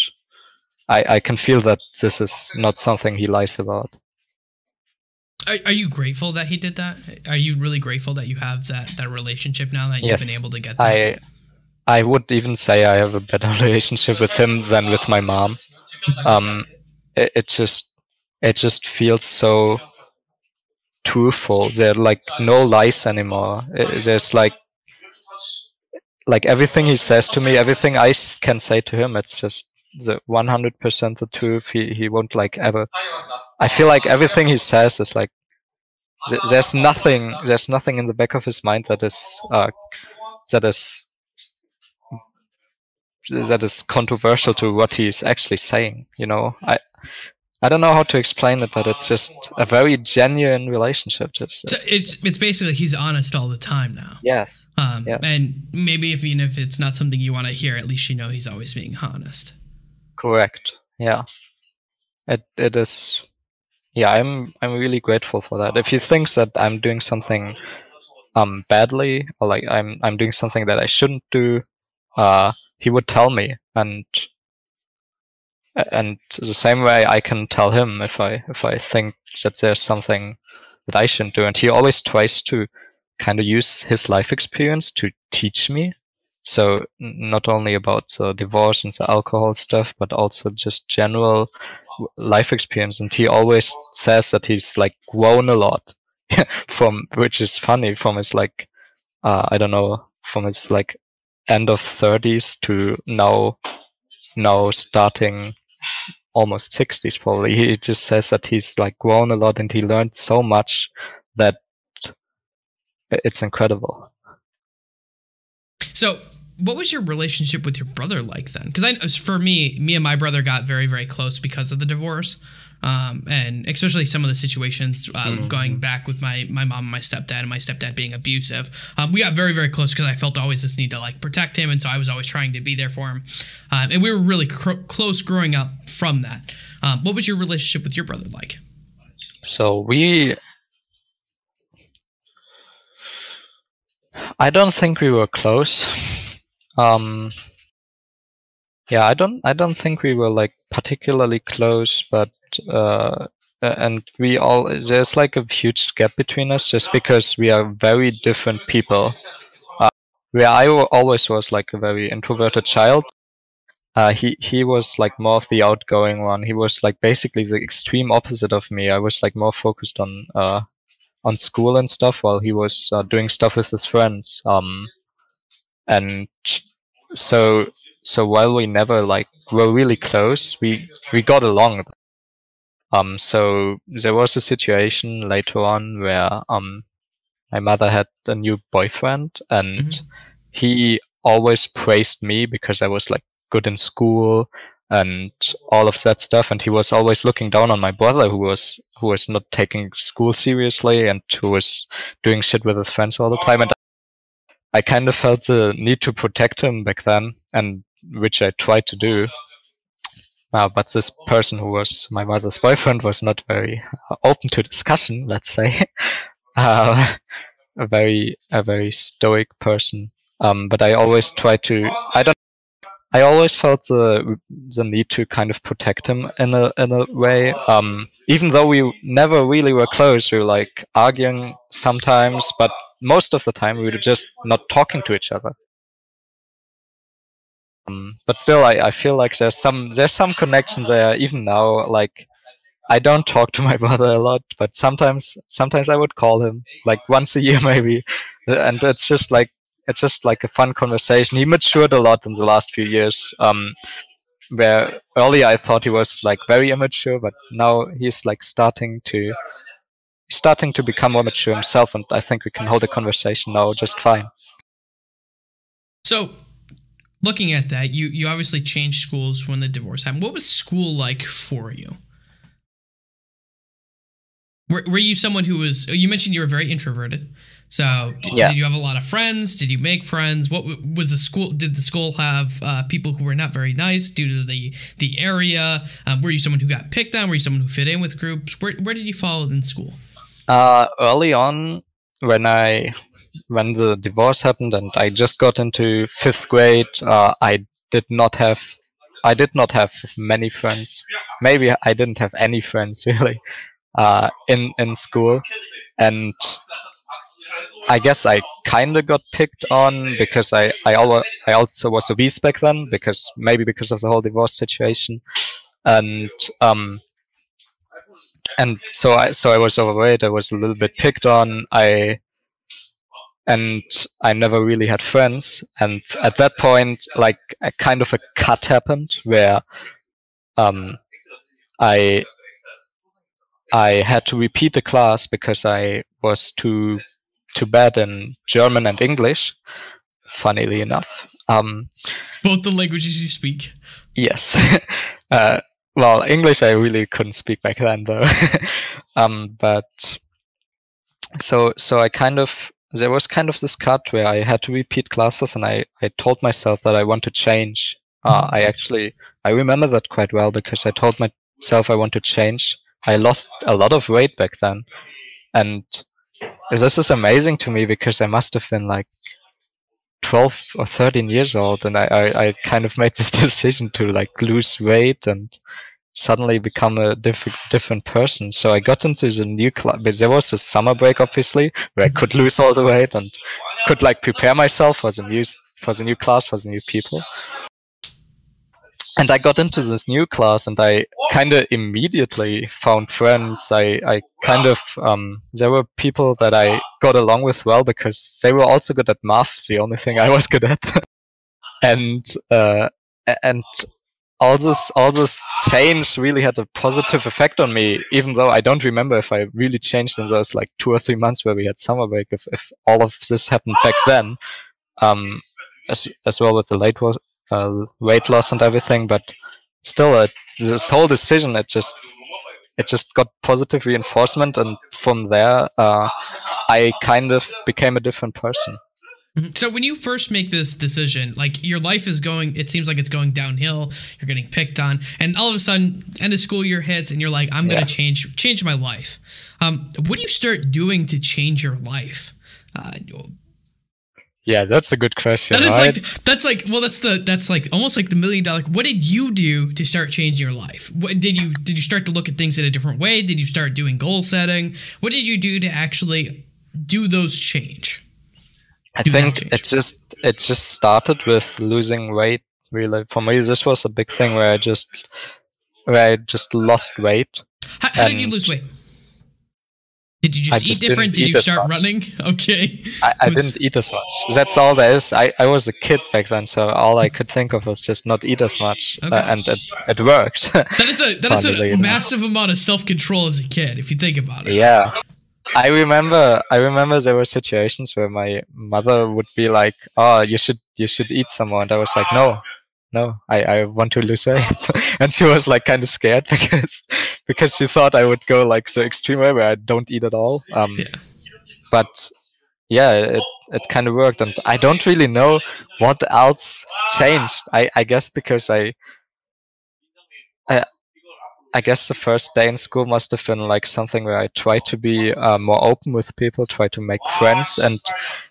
I, I can feel that this is not something he lies about. Are, are you grateful that he did that? Are you really grateful that you have that that relationship now that you've Yes, been able to get that? I I would even say I have a better <laughs> relationship with him than with my mom. Um, it, it just it just feels so truthful. There are like no lies anymore. I- There's like like everything he says to me, everything I can say to him, it's just the 100% the truth. He he won't like ever. I feel like everything he says is like th- there's nothing there's nothing in the back of his mind that is uh, that is that is controversial to what he's actually saying. You know, I I don't know how to explain it, but it's just a very genuine relationship. Just so it's it's basically he's honest all the time now. yes, Um, Yes. And maybe if even if it's not something you want to hear, at least you know he's always being honest. correct. Yeah, it it is. Yeah, I'm I'm really grateful for that. If he thinks that I'm doing something um badly or like I'm I'm doing something that I shouldn't do, uh, he would tell me and and the same way I can tell him if I if I think that there's something that I shouldn't do, and he always tries to kind of use his life experience to teach me. So not only about the divorce and the alcohol stuff, but also just general life experience. And he always says that he's like grown a lot <laughs> from, which is funny, from his like, uh, I don't know, from his like end of 30s to now, now starting almost 60s probably. He just says that he's like grown a lot and he learned so much that it's incredible. So, what was your relationship with your brother like then? Because I, for me, me and my brother got very, very close because of the divorce, um, and especially some of the situations uh, Mhm. going back with my my mom and my stepdad, and my stepdad being abusive. Um, we got very, very close because I felt always this need to like protect him, and so I was always trying to be there for him, um, and we were really cr- close growing up from that. Um, what was your relationship with your brother like? So we. I don't think we were close. Um, yeah, I don't. I don't think we were like particularly close, but uh, and we all there's like a huge gap between us just because we are very different people. Uh, where I always was like a very introverted child, uh, he he was like more of the outgoing one. He was like basically the extreme opposite of me. I was like more focused on uh, on school and stuff, while he was uh, doing stuff with his friends. Um, and so so while we never like were really close, we we got along. Um, so there was a situation later on where um my mother had a new boyfriend and Mhm. he always praised me because I was like good in school and all of that stuff and he was always looking down on my brother who was who was not taking school seriously and who was doing shit with his friends all the time and I kind of felt the need to protect him back then and which I tried to do. Uh, but this person who was my mother's boyfriend was not very open to discussion let's say. <laughs> Uh, a very a very stoic person. Um, but I always tried to I don't I always felt the the need to kind of protect him in a in a way. Um, even though we never really were close, we were like arguing sometimes, but most of the time we were just not talking to each other. Um, but still, I, I feel like there's some there's some connection there even now. Like I don't talk to my <laughs> brother a lot, but sometimes sometimes I would call him like once a year <laughs> maybe, and it's just like it's just like a fun conversation. He matured a lot in the last few years. Um, where earlier I thought he was like very immature, but now he's like starting to starting to become more mature himself, and I think we can hold a conversation now just fine. So, looking at that, you you obviously changed schools when the divorce happened. What was school like for you? Were, were you someone who was? You mentioned you were very introverted. So, did, Yeah. did you have a lot of friends? Did you make friends? What was the school? Did the school have uh, people who were not very nice due to the the area? Um, were you someone who got picked on? Were you someone who fit in with groups? Where where did you fall in school? Uh, early on, when I when the divorce happened and I just got into fifth grade, uh, I did not have I did not have many friends. Maybe I didn't have any friends <laughs> really uh, in in school, and I guess I kind of got picked on because I I, alwa I also was obese back then because maybe because of the whole divorce situation, and um, and so I so I was overweight. I was a little bit picked on. I and I never really had friends. And at that point, like a kind of a cut happened where um, I I had to repeat the class because I was too too bad in German and English. Funnily enough, um, Both the languages you speak. Yes. <laughs> uh, well, English I really couldn't speak back then though. <laughs> um, but so so I kind of there was kind of this cut where I had to repeat classes, and I I told myself that I want to change. Uh, I actually I remember that quite well because I told myself I want to change. I lost a lot of weight back then, and this is amazing to me because I must have been like 12 or 13 years old and I, I, I kind of made <laughs> this decision to like lose weight and suddenly become a diff- different person. So i got into the new class but there was a summer break obviously where i could lose all the weight and could like prepare myself for the new for the new class for the new people and i got into this new class and i kind of immediately found friends. I i kind of um there were people that i got along with well because they were also good at math the only thing i was good at. <laughs> And uh and all this all this change really had a positive effect on me even though i don't remember if i really changed in those like two or three months where we had summer break if, if all of this happened back then um as, as well with the late was, uh, weight loss and everything but still uh, this whole decision it just it just got positive reinforcement and from there uh, i kind of became a different person Mhm. So when you first make this decision, like your life is going, it seems like it's going downhill. You're getting picked on, and all of a sudden, end of school year hits, and you're like, "I'm gonna change change my life." Um, what do you start doing to change your life? Uh, yeah that's a good question that is right? like that's like well, that's the that's like almost like the million dollar. What did you do to start changing your life? What did you did you start to look at things in a different way? Did you start doing goal setting? What did you do to actually do those change? I do think change? it just it just started with losing weight. Really, for me, this was a big thing where I just where I just lost weight. How, how did you lose weight? Did you just, I eat just different? didn't eat you start much. running? <laughs> Okay. I, I didn't eat as much. That's all there is. I, I was a kid back then, so all I could think of was just not eat as much, Okay. uh, and it, it worked. <laughs> That is a that is a massive amount of self control as a kid, if you think about it. yeah, I remember. I remember there were situations where my mother would be like, "Oh, you should you should eat some more," and I was like, "No, no, I, I want to lose weight," <laughs> and she was like kind of scared <laughs> because because she thought I would go like so extreme way where I don't eat at all. Um, Yeah. but yeah, it it kind of worked, and I don't really know what else changed. I I guess because I. I, I guess the first day in school must have been like something where I tried to be uh, more open with people, try to make friends, and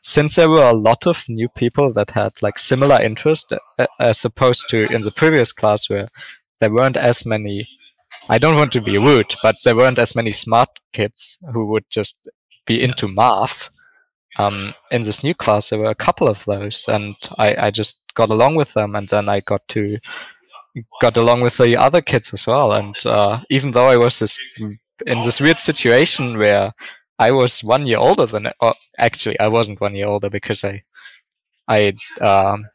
since there were a lot of new people that had like similar interest, uh, as opposed to in the previous class where there weren't as many. I don't want to be rude, but there weren't as many smart kids who would just be into math. Um, in this new class, there were a couple of those, and I, I just got along with them, and then I got to got along with the other kids as well. And uh, even though I was this in this weird situation where I was one year older than, or actually I wasn't one year older because I, I, um,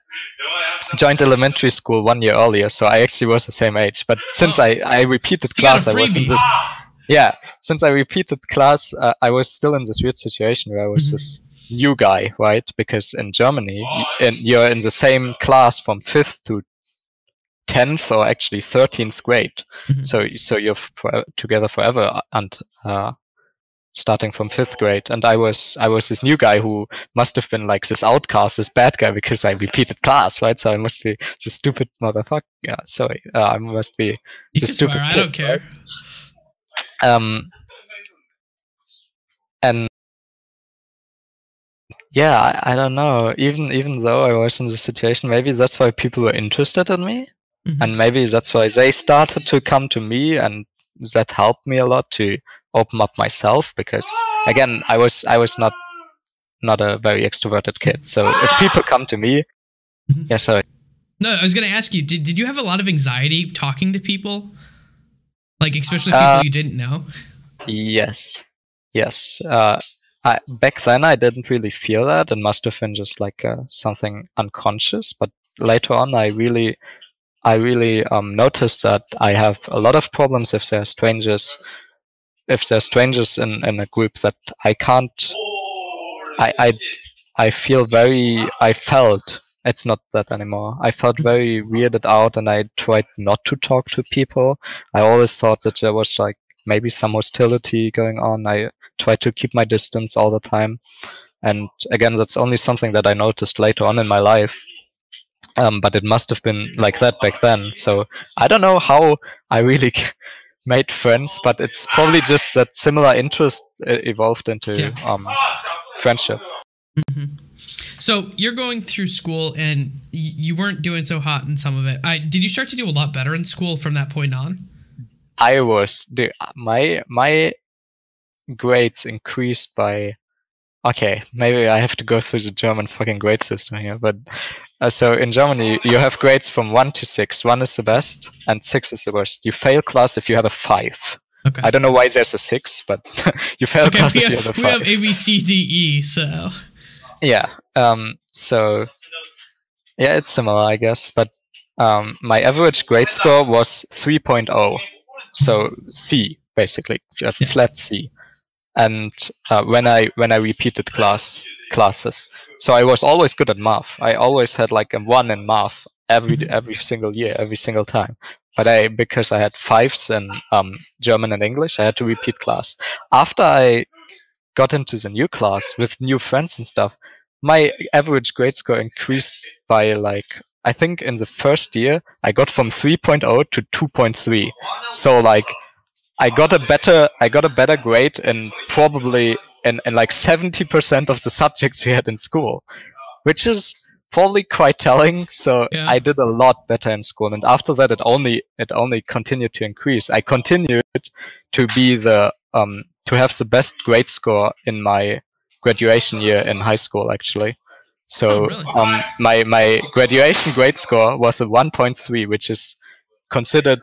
joined elementary school one year earlier, so I actually was the same age. But since Oh. I, I repeated You got a class, I was in this. Yeah, since I repeated class, uh, I was still in this weird situation where I was Mhm. this new guy, right? Because in Germany, y- and you're in the same class from fifth to tenth, or actually thirteenth grade. Mhm. So so you're for, together forever, and uh, starting from fifth grade. And I was I was this new guy who must have been like this outcast, this bad guy, because I repeated class, right? So I must be this stupid motherfucker. Yeah, sorry, uh, I must be You the stupid swear. I don't care. um and yeah I, I don't know even even though i was in this situation maybe that's why people were interested in me Mhm. and maybe that's why they started to come to me and that helped me a lot to open up myself because again i was i was not not a very extroverted kid so if people come to me Mhm. yeah so No, I was going to ask you. Did, did you have a lot of anxiety talking to people, like especially people Uh, you didn't know? Yes, yes. Uh, I, back then, I didn't really feel that. It must have been just like uh, something unconscious. But later on, I really, I really um, noticed that I have a lot of problems if there are strangers, if there are strangers in, in a group that I can't. I, I, I feel very. I felt. It's not that anymore. I felt very weirded out, and I tried not to talk to people. I always thought that there was like maybe some hostility going on. I tried to keep my distance all the time. And again, that's only something that I noticed later on in my life. Um, but it must have been like that back then. So I don't know how I really <laughs> made friends, but it's probably just that similar interest uh, evolved into Yeah. um, friendship. hmm So you're going through school and y- you weren't doing so hot in some of it. I did you start to do a lot better in school from that point on? I was my my grades increased by okay maybe I have to go through the German fucking grade system here but uh, so in Germany you have grades from one to six one is the best and six is the worst you fail class if you have a five Okay. I don't know why there's a six but <laughs> you fail okay. class We if you have, a we have A B C D E. So yeah um so yeah it's similar I guess but um my average grade score was 3.0 so C basically a Yeah. flat C and uh, when I when I repeated class classes. So I was always good at math. I always had like a one in math every Mhm. every single year every single time. But I because I had fives in um, German and English I had to repeat class. After I got into the new class with new friends and stuff my average grade score increased by like I think in the first year I got from 3.0 to 2.3 so like I got a better I got a better grade in probably in, in like 70% of the subjects we had in school which is probably quite telling so Yeah. I did a lot better in school and after that it only it only continued to increase I continued to be the um to have the best grade score in my graduation year in high school actually so Oh, really? um my my graduation grade score was a 1.3 which is considered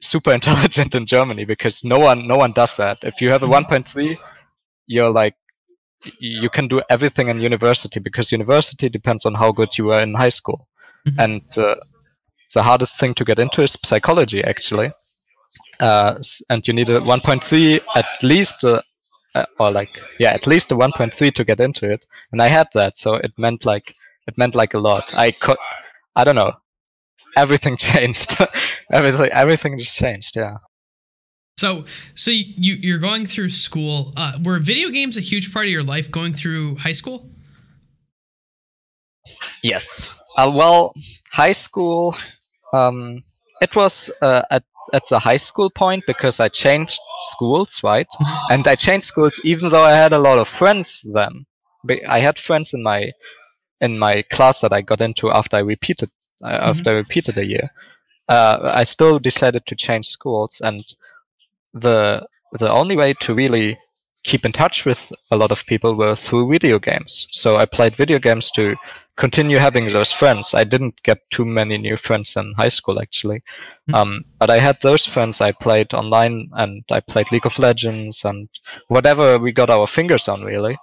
super intelligent in Germany because no one no one does that. If you have a Mhm. 1.3, you're like you can do everything in university because university depends on how good you were in high school. Mhm. And uh, the hardest thing to get into is psychology actually. Uh, and you need a 1.3 at least uh, uh, or like yeah at least a 1.3 to get into it and i had that so it meant like it meant like a lot i could i don't know everything <laughs> changed everything everything just changed yeah so so you you're going through school. Uh, were video games a huge part of your life going through high school? yes uh, well high school um it was uh, at at the high school point because i changed schools right Mhm. and i changed schools even though i had a lot of friends then i had friends in my in my class that i got into after i repeated uh, after i repeated a year. Uh, i still decided to change schools and the the only way to really keep in touch with a lot of people were through video games. So i played video games to continue having those friends. I didn't get too many new friends in high school actually. Mhm. um, but i had those friends. I played online and i played league of legends and whatever we got our fingers on really.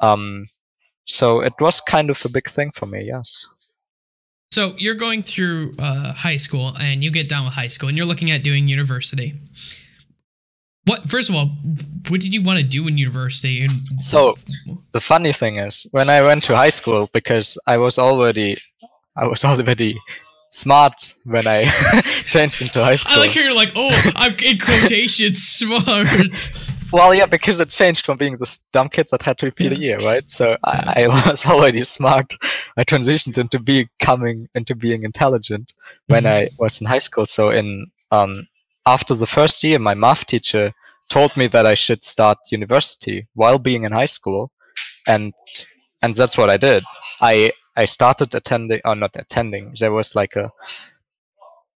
Um, so it was kind of a big thing for me yes So you're going through uh, high school, and you get done with high school, and you're looking at doing university. What? First of all, what did you want to do in university? And So the funny thing is, when I went to high school, because I was already, I was <laughs> already smart when I <laughs> changed into high school. I like how you're like, oh, I'm in quotation <laughs> smart. Well, yeah, because it changed from being this dumb kid that had to repeat a year, right? So I, I was <laughs> already smart. I transitioned into becoming into being intelligent when Mhm. I was in high school. So in um, after the first year, my math teacher told me that I should start university while being in high school, and and that's what I did. I I started attending, or not attending. There was like a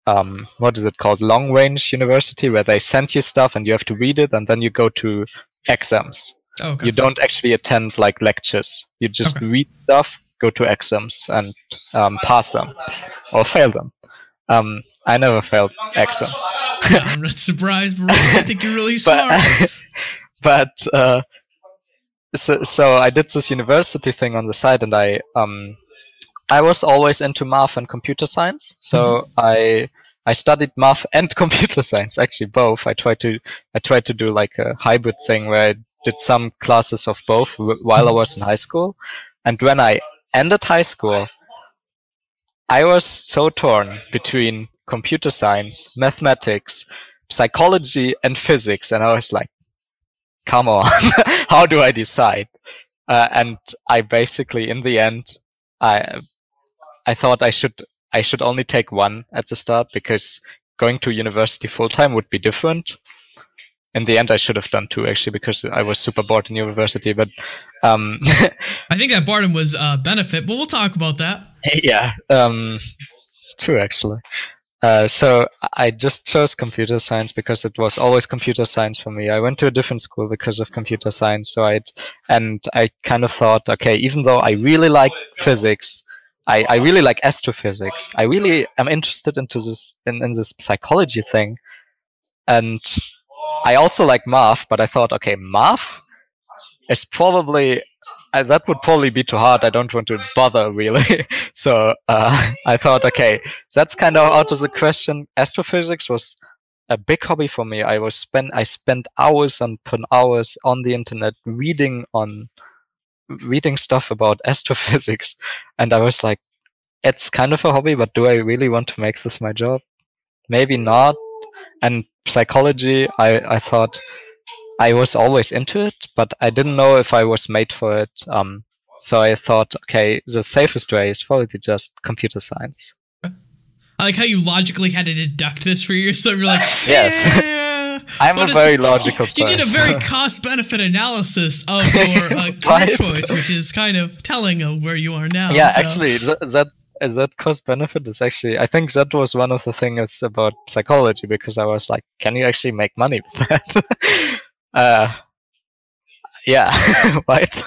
um, what is it called? Long range university where they send you stuff and you have to read it and then you go to exams. Oh, okay. You don't actually attend like lectures. You just Okay. read stuff, go to exams and um, pass them or fail them. Um, I never failed exams. Yeah, I'm not surprised. Bro. I think you're really <laughs> smart. but <laughs> but uh, so so I did this university thing on the side, and I um I was always into math and computer science, so I I studied math <laughs> and computer science actually both. I tried to I tried to do like a hybrid thing where I did some classes of both while I was in high school, and when I ended high school, I was so torn between computer science, mathematics, psychology, and physics, and I was like, "Come on, <laughs> how do I decide?" Uh, and I basically, in the end, I I thought I should I should only take one at the start because going to university full time would be different. In the end, I should have done two actually because I was super bored in university. But um, <laughs> I think that Barnum was a benefit, but we'll talk about that. <laughs> yeah, um, two actually. Uh, so I just chose computer science because it was always computer science for me. I went to a different school because of computer science, so I and I kind of thought, okay, even though I really like physics, I, I really like astrophysics. I really am interested into this in, in this psychology thing, and I also like math. But I thought, okay, math is probably uh, that would probably be too hard. I don't want to bother really. <laughs> so uh, <laughs> I thought, okay, that's kind of out of the question. Astrophysics was a big hobby for me. I was spend I spent hours upon hours on the internet reading on reading stuff about <laughs> astrophysics, and I was like, it's kind of a hobby, but do I really want to make this my job? Maybe not. And psychology, I I thought I was always into it, but I didn't know if I was made for it. Um, so I thought, okay, the safest way is probably just computer science. I like how you logically had to deduct this for yourself. You're like, <laughs> Yes. yeah. <laughs> I'm a very logical person. You did a very cost benefit analysis of <laughs> your uh, Right. choice, which is kind of telling of where you are now. yeah, so- actually, that, that is that cost benefit is actually I think that was one of the things about psychology because I was like, can you actually make money with that? <laughs> uh, yeah, right.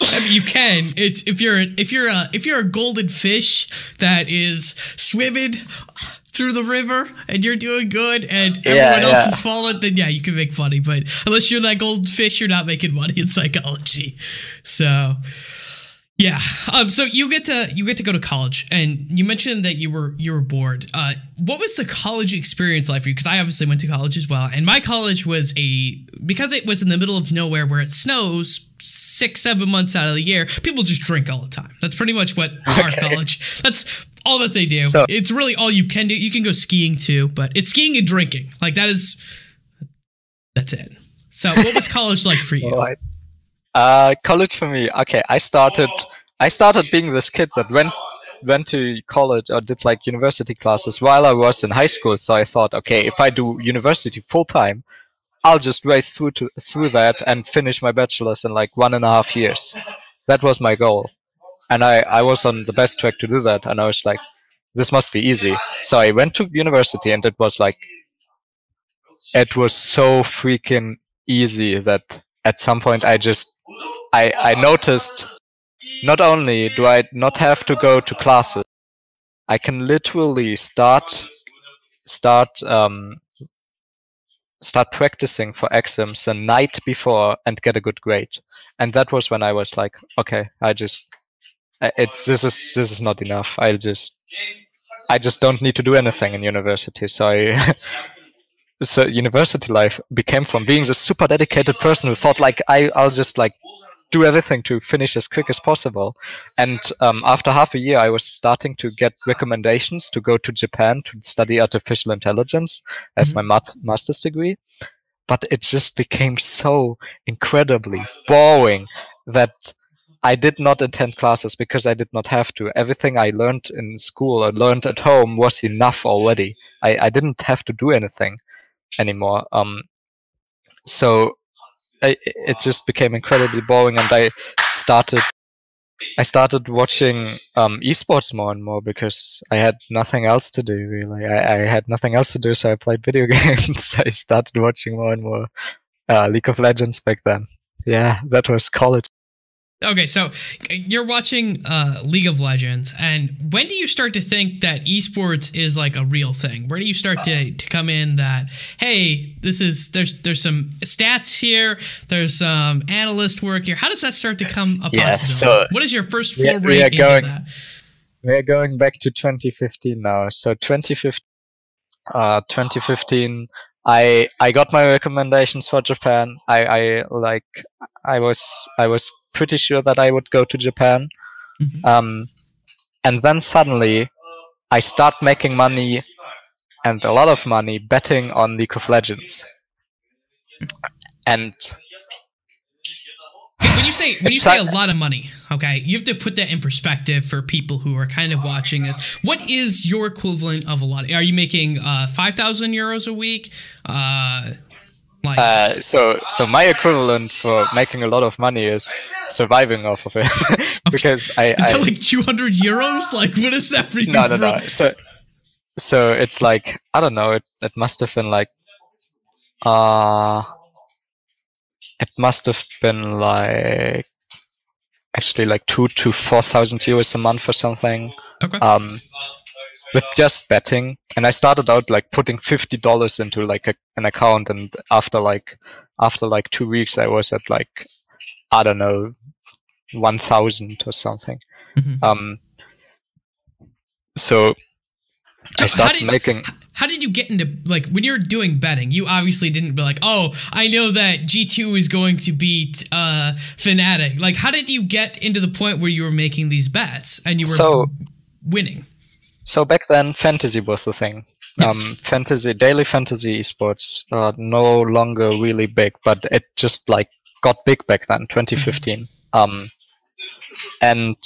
I mean, you can. It's if you're if you're a if you're a golden fish that is swimming through the river and you're doing good and everyone Yeah, else is falling, then yeah, you can make money. But unless you're that golden fish, you're not making money in psychology. So yeah. Um. So you get to you get to go to college, and you mentioned that you were you were bored. Uh, what was the college experience like for you? Because I obviously went to college as well, and my college was a because it was in the middle of nowhere where it snows six seven months out of the year. People just drink all the time. That's pretty much what our college. That's all that they do. So- it's really all you can do. You can go skiing too, but it's skiing and drinking. Like that is that's it. So what was <laughs> college like for you? Right. Uh, college for me. Okay, I started. I started being this kid that went went to college or did like university classes while I was in high school. So I thought, okay, if I do university full time, I'll just race through to through that and finish my bachelor's in like one and a half years. That was my goal, and I I was on the best track to do that. And I was like, this must be easy. So I went to university, and it was like, it was so freaking easy that at some point I just I I noticed not only do I not have to go to classes, I can literally start start um start practicing for exams the night before and get a good grade. And that was when I was like, okay, I just it's this is this is not enough. I'll just I just don't need to do anything in university. So I <laughs> so university life became from being this super dedicated person who thought like I I'll just like do everything to finish as quick as possible. And um, after half a year, I was starting to get recommendations to go to Japan to study artificial intelligence as Mhm. my mat- master's degree. But it just became so incredibly boring that I did not attend classes because I did not have to. Everything I learned in school or learned at home was enough already. I, I didn't have to do anything anymore. Um, so It just became incredibly boring, and I started I started watching um, esports more and more because I had nothing else to do. Really, I, I had nothing else to do, so I played video <laughs> games. I started watching more and more uh, League of Legends back then. Yeah, that was college. Okay, so you're watching uh, League of Legends, and when do you start to think that esports is like a real thing? Where do you start to, to come in that hey, this is there's there's some stats here, there's some analyst work here. How does that start to come a Yeah, possibility? so what is your first we are- we are into going- that? We're going back to 2015 now. So 2015, uh, 2015, I I got my recommendations for Japan. I I like I was I was pretty sure that I would go to Japan. Mhm. Um, and then suddenly, I start making money, and a lot of money betting on League of Legends. And When you say when you say a lot of money, okay, you have to put that in perspective for people who are kind of watching this. What is your equivalent of a lot? Are you making uh, five thousand euros a week? Uh, like Uh, so so my equivalent for making a lot of money is surviving off of it. <laughs> Because I, is I that like two hundred euros? Like what is that for no no no. so so it's like I don't know it, it must have been like uh it must have been like actually like two to four thousand euros a month or something. Okay. um with just betting and i started out like putting $50 into like a, an account and after like after like two weeks i was at like i don't know 1000 or something Mhm. um so So i how started did- making How did you get into like when you're doing betting? You obviously didn't be like, oh, I know that G2 is going to beat uh Fnatic. Like, how did you get into the point where you were making these bets and you were So- winning? So back then fantasy was the thing. Yes. um fantasy daily fantasy esports are no longer really big but it just like got big back then 2015 um and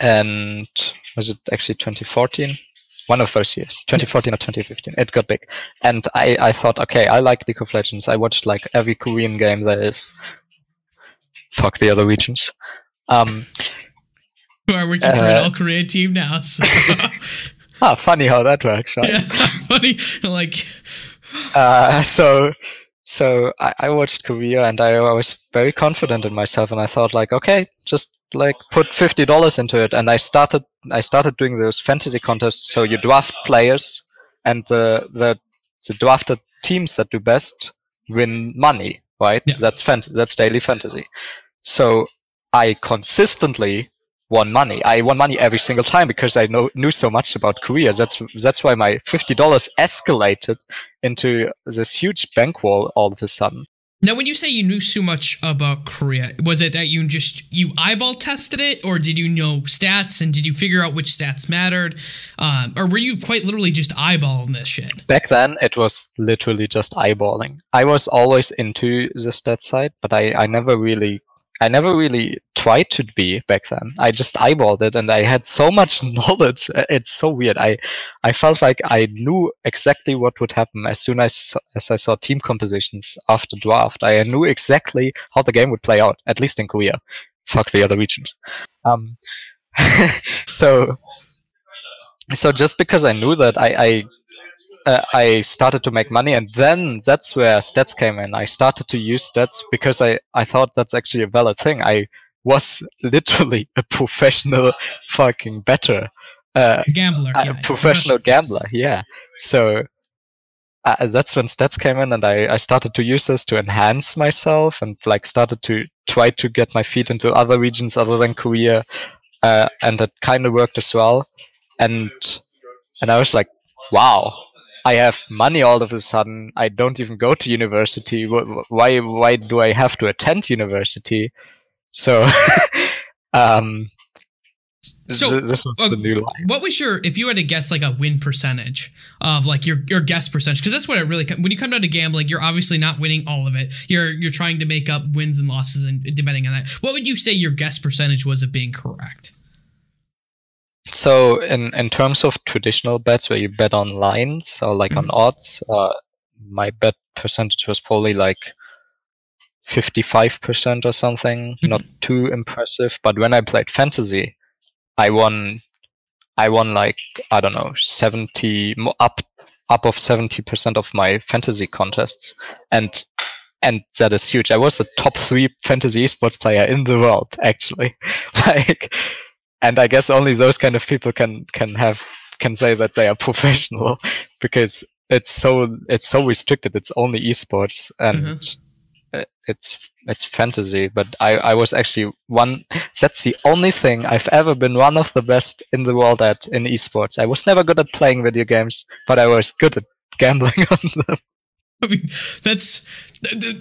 and was it actually 2014 one of those years 2014 or 2015 it got big. And i i thought okay i like league of legends. I watched like every korean game there is. Fuck the other regions. Um who are working for an Uh, all Korean team now. So <laughs> ah funny how that works right yeah, <laughs> funny. Like, uh, so so I, I watched Korea and I, I was very confident in myself and I thought like okay just like put fifty dollars into it and I started I started doing those fantasy contests so you draft players and the the the drafted teams that do best win money right Yeah. that's fant- that's daily fantasy so I consistently won money. I won money every single time because I know, knew so much about Korea. That's that's why my fifty dollars escalated into this huge bankroll all of a sudden. now when you say you knew so much about Korea, was it that you just you eyeball tested it, or did you know stats and did you figure out which stats mattered, um, or were you quite literally just eyeballing this shit? Back then, it was literally just eyeballing. I was always into the stat side, but I, I never really I never really tried to be back then. I just eyeballed it, and I had so much <laughs> knowledge. It's so weird. I I felt like I knew exactly what would happen as soon as as I saw team compositions after draft. I knew exactly how the game would play out, at least in Korea. Fuck the other regions. Um, <laughs> so so just because I knew that, I I, uh, I started to make money, and then that's where stats came in. I started to use stats because I I thought that's actually a valid thing. I was <laughs> literally a professional fucking bettor, uh, Gambler, a yeah, professional gambler. Yeah, so. Uh, that's when stats came in, and I, I started to use this to enhance myself, and like started to try to get my feet into other regions other than Korea, uh, and that kind of worked as well. And and I was like, wow, I have money all of a sudden. I don't even go to university. Why why do I have to attend university? So <laughs> um, so this was uh, the new line. What was your if you had to guess like a win percentage of like your your guess percentage because that's what it really when you come down to gambling you're obviously not winning all of it you're you're trying to make up wins and losses and depending on that what would you say your guess percentage was of being correct so in in terms of traditional bets where you bet on lines or like mm-hmm. on odds uh, my bet percentage was probably like 55% or something mm-hmm. not too impressive but when i played fantasy I won I won like I don't know 70 up up of 70% of my fantasy contests and and that is huge. I was the top 3 fantasy esports player in the world actually. <laughs> like and I guess only those kind of people can can have can say that they are <laughs> professional because it's so it's so restricted. It's only esports and mm-hmm it's it's fantasy, but I, I was actually one. That's the only thing I've ever been one of the best in the world at in esports. I was never good at playing video games, but I was good at gambling <laughs> on them. <laughs> I mean, that's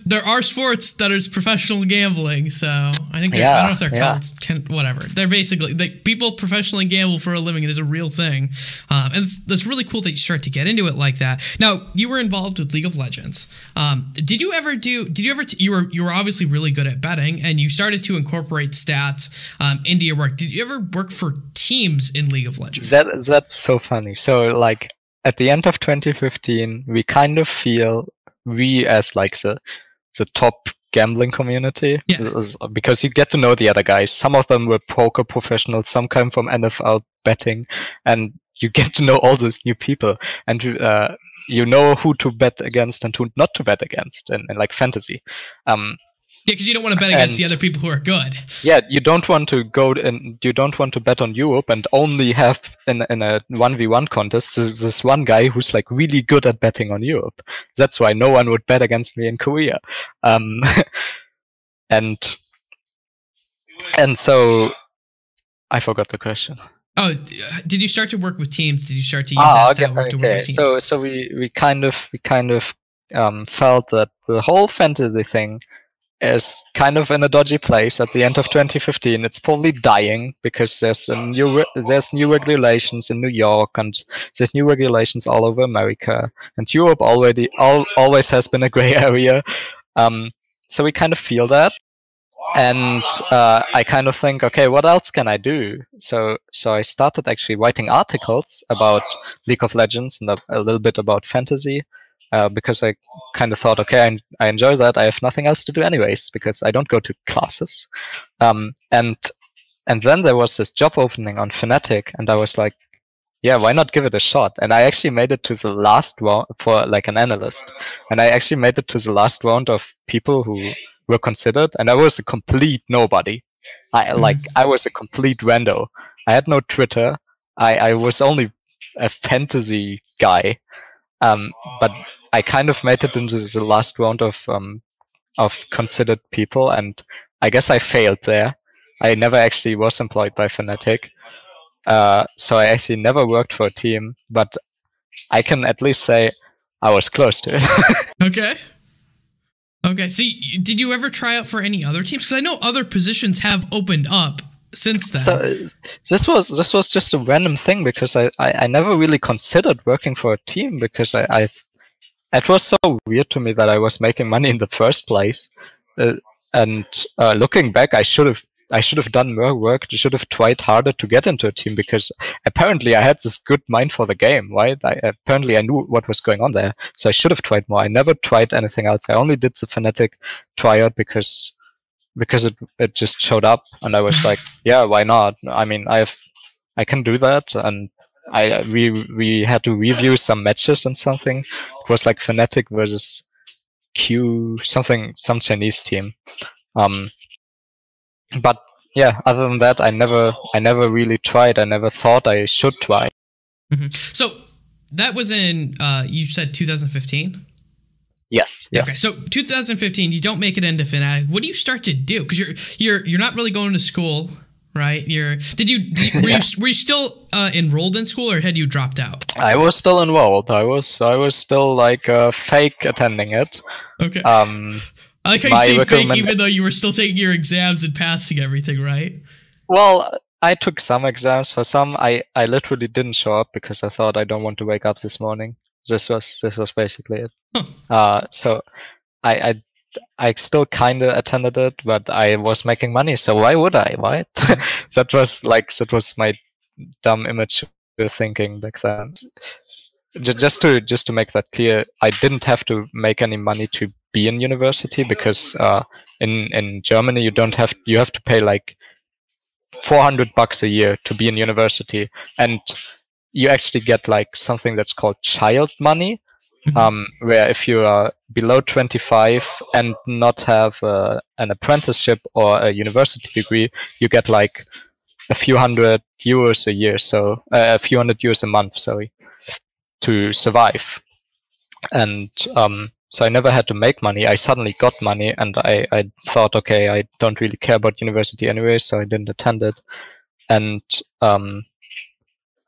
there are sports that is professional gambling, so I think yeah, I don't know if they're yeah. called can, whatever. They're basically like people professionally gamble for a living. It is a real thing, um, and it's, that's really cool that you start to get into it like that. Now, you were involved with League of Legends. Um, did you ever do? Did you ever? T- you were you were obviously really good at betting, and you started to incorporate stats um, into your work. Did you ever work for teams in League of Legends? That that's so funny. So like at the end of 2015, we kind of feel we as like the the top gambling community yeah. because you get to know the other guys. Some of them were poker professionals, some come from NFL betting, and you get to know all those new people, and uh, you know who to bet against and who not to bet against, and, and like fantasy. Um, because you don't want to bet against and, the other people who are good. Yeah, you don't want to go and you don't want to bet on Europe and only have in in a one v one contest this, this one guy who's like really good at betting on Europe. That's why no one would bet against me in Korea. Um, <laughs> and and so I forgot the question. Oh, did you start to work with teams? Did you start to use ah, that okay, okay. to work with teams? So so we we kind of we kind of um, felt that the whole fantasy thing is kind of in a dodgy place at the end of 2015. It's probably dying because there's new there's new regulations in New York and there's new regulations all over America and Europe already all, always has been a gray <laughs> area. Um, so we kind of feel that, and uh, I kind of think, okay, what else can I do? So so I started actually writing articles about League of Legends and a, a little bit about fantasy uh, because I kind of thought, okay, I, I, enjoy that. I have nothing else to do anyways because I don't go to classes. Um, and and then there was this job opening on Fnatic, and I was like, yeah, why not give it a shot? And I actually made it to the last round for like an analyst, and I actually made it to the last round of people who were considered, and I was a complete nobody. I mm-hmm. like I was a complete rando. I had no Twitter. I, I was only a fantasy guy. Um, but I kind of made it into the last round of um, of considered people, and I guess I failed there. I never actually was employed by Fnatic, uh, so I actually never worked for a team. But I can at least say I was close to it. <laughs> okay. Okay. So, did you ever try out for any other teams? Because I know other positions have opened up since then. So this was this was just a random thing because I, I, I never really considered working for a team because I, I it was so weird to me that I was making money in the first place. Uh, and uh, looking back, I should have I should have done more work. I should have tried harder to get into a team because apparently I had this good mind for the game, right? I, apparently I knew what was going on there, so I should have tried more. I never tried anything else. I only did the Fnatic tryout because because it it just showed up, and I was like, yeah, why not? I mean, I have I can do that, and I we we had to review some matches and something. It was like Fnatic versus Q something some Chinese team. Um, but yeah, other than that, I never I never really tried. I never thought I should try. Mm-hmm. So that was in uh, you said 2015. Yes. Yes. Okay, so 2015, you don't make it into Fnatic. What do you start to do? Because you're you're you're not really going to school, right? You're did you, did you were <laughs> Yeah. you were you still uh, enrolled in school or had you dropped out? I was still enrolled. I was I was still like uh, fake attending it. Okay, Um, I like how you say fake, even though you were still taking your exams and passing everything, right? well, I took some exams. For some, I I literally didn't show up because I thought I don't want to wake up this morning. This was this was basically it. Huh. Uh, so I I. I still kind of attended it, but I was making money, so why would I? Right? <laughs> that was like that was my dumb image thinking back then. Just to just to make that clear, I didn't have to make any money to be in university because uh, in in Germany you don't have you have to pay like 400 bucks a year to be in university, and you actually get like something that's called child money, Mhm. um, where if you are below 25 and not have uh, an apprenticeship or a university degree, you get like a few hundred euros a year, so uh, a few hundred euros a month, sorry, to survive. And um, so I never had to make money. I suddenly got money, and I, I thought, okay, I don't really care about university anyway, so I didn't attend it. And um,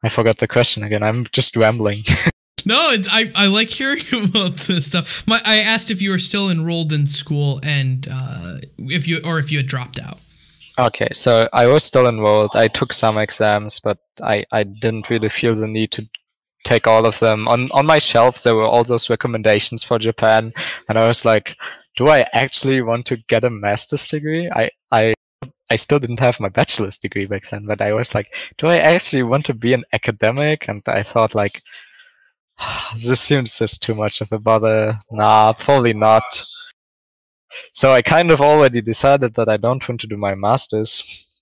I forgot the question again. I'm just rambling. <laughs> No, it's I, I like hearing <laughs> about this stuff. My I asked if you were still enrolled in school and uh, if you or if you had dropped out. Okay, so I was still enrolled. I took some exams, but I, I didn't really feel the need to take all of them. On on my shelf there were all those recommendations for Japan, and I was like, do I actually want to get a master's degree? I I I still didn't have my bachelor's degree back then, but I was like, do I actually want to be an academic? And I thought like, <sighs> this seems just too much of a bother. Nah, probably not. So I kind of already decided that I don't want to do my masters.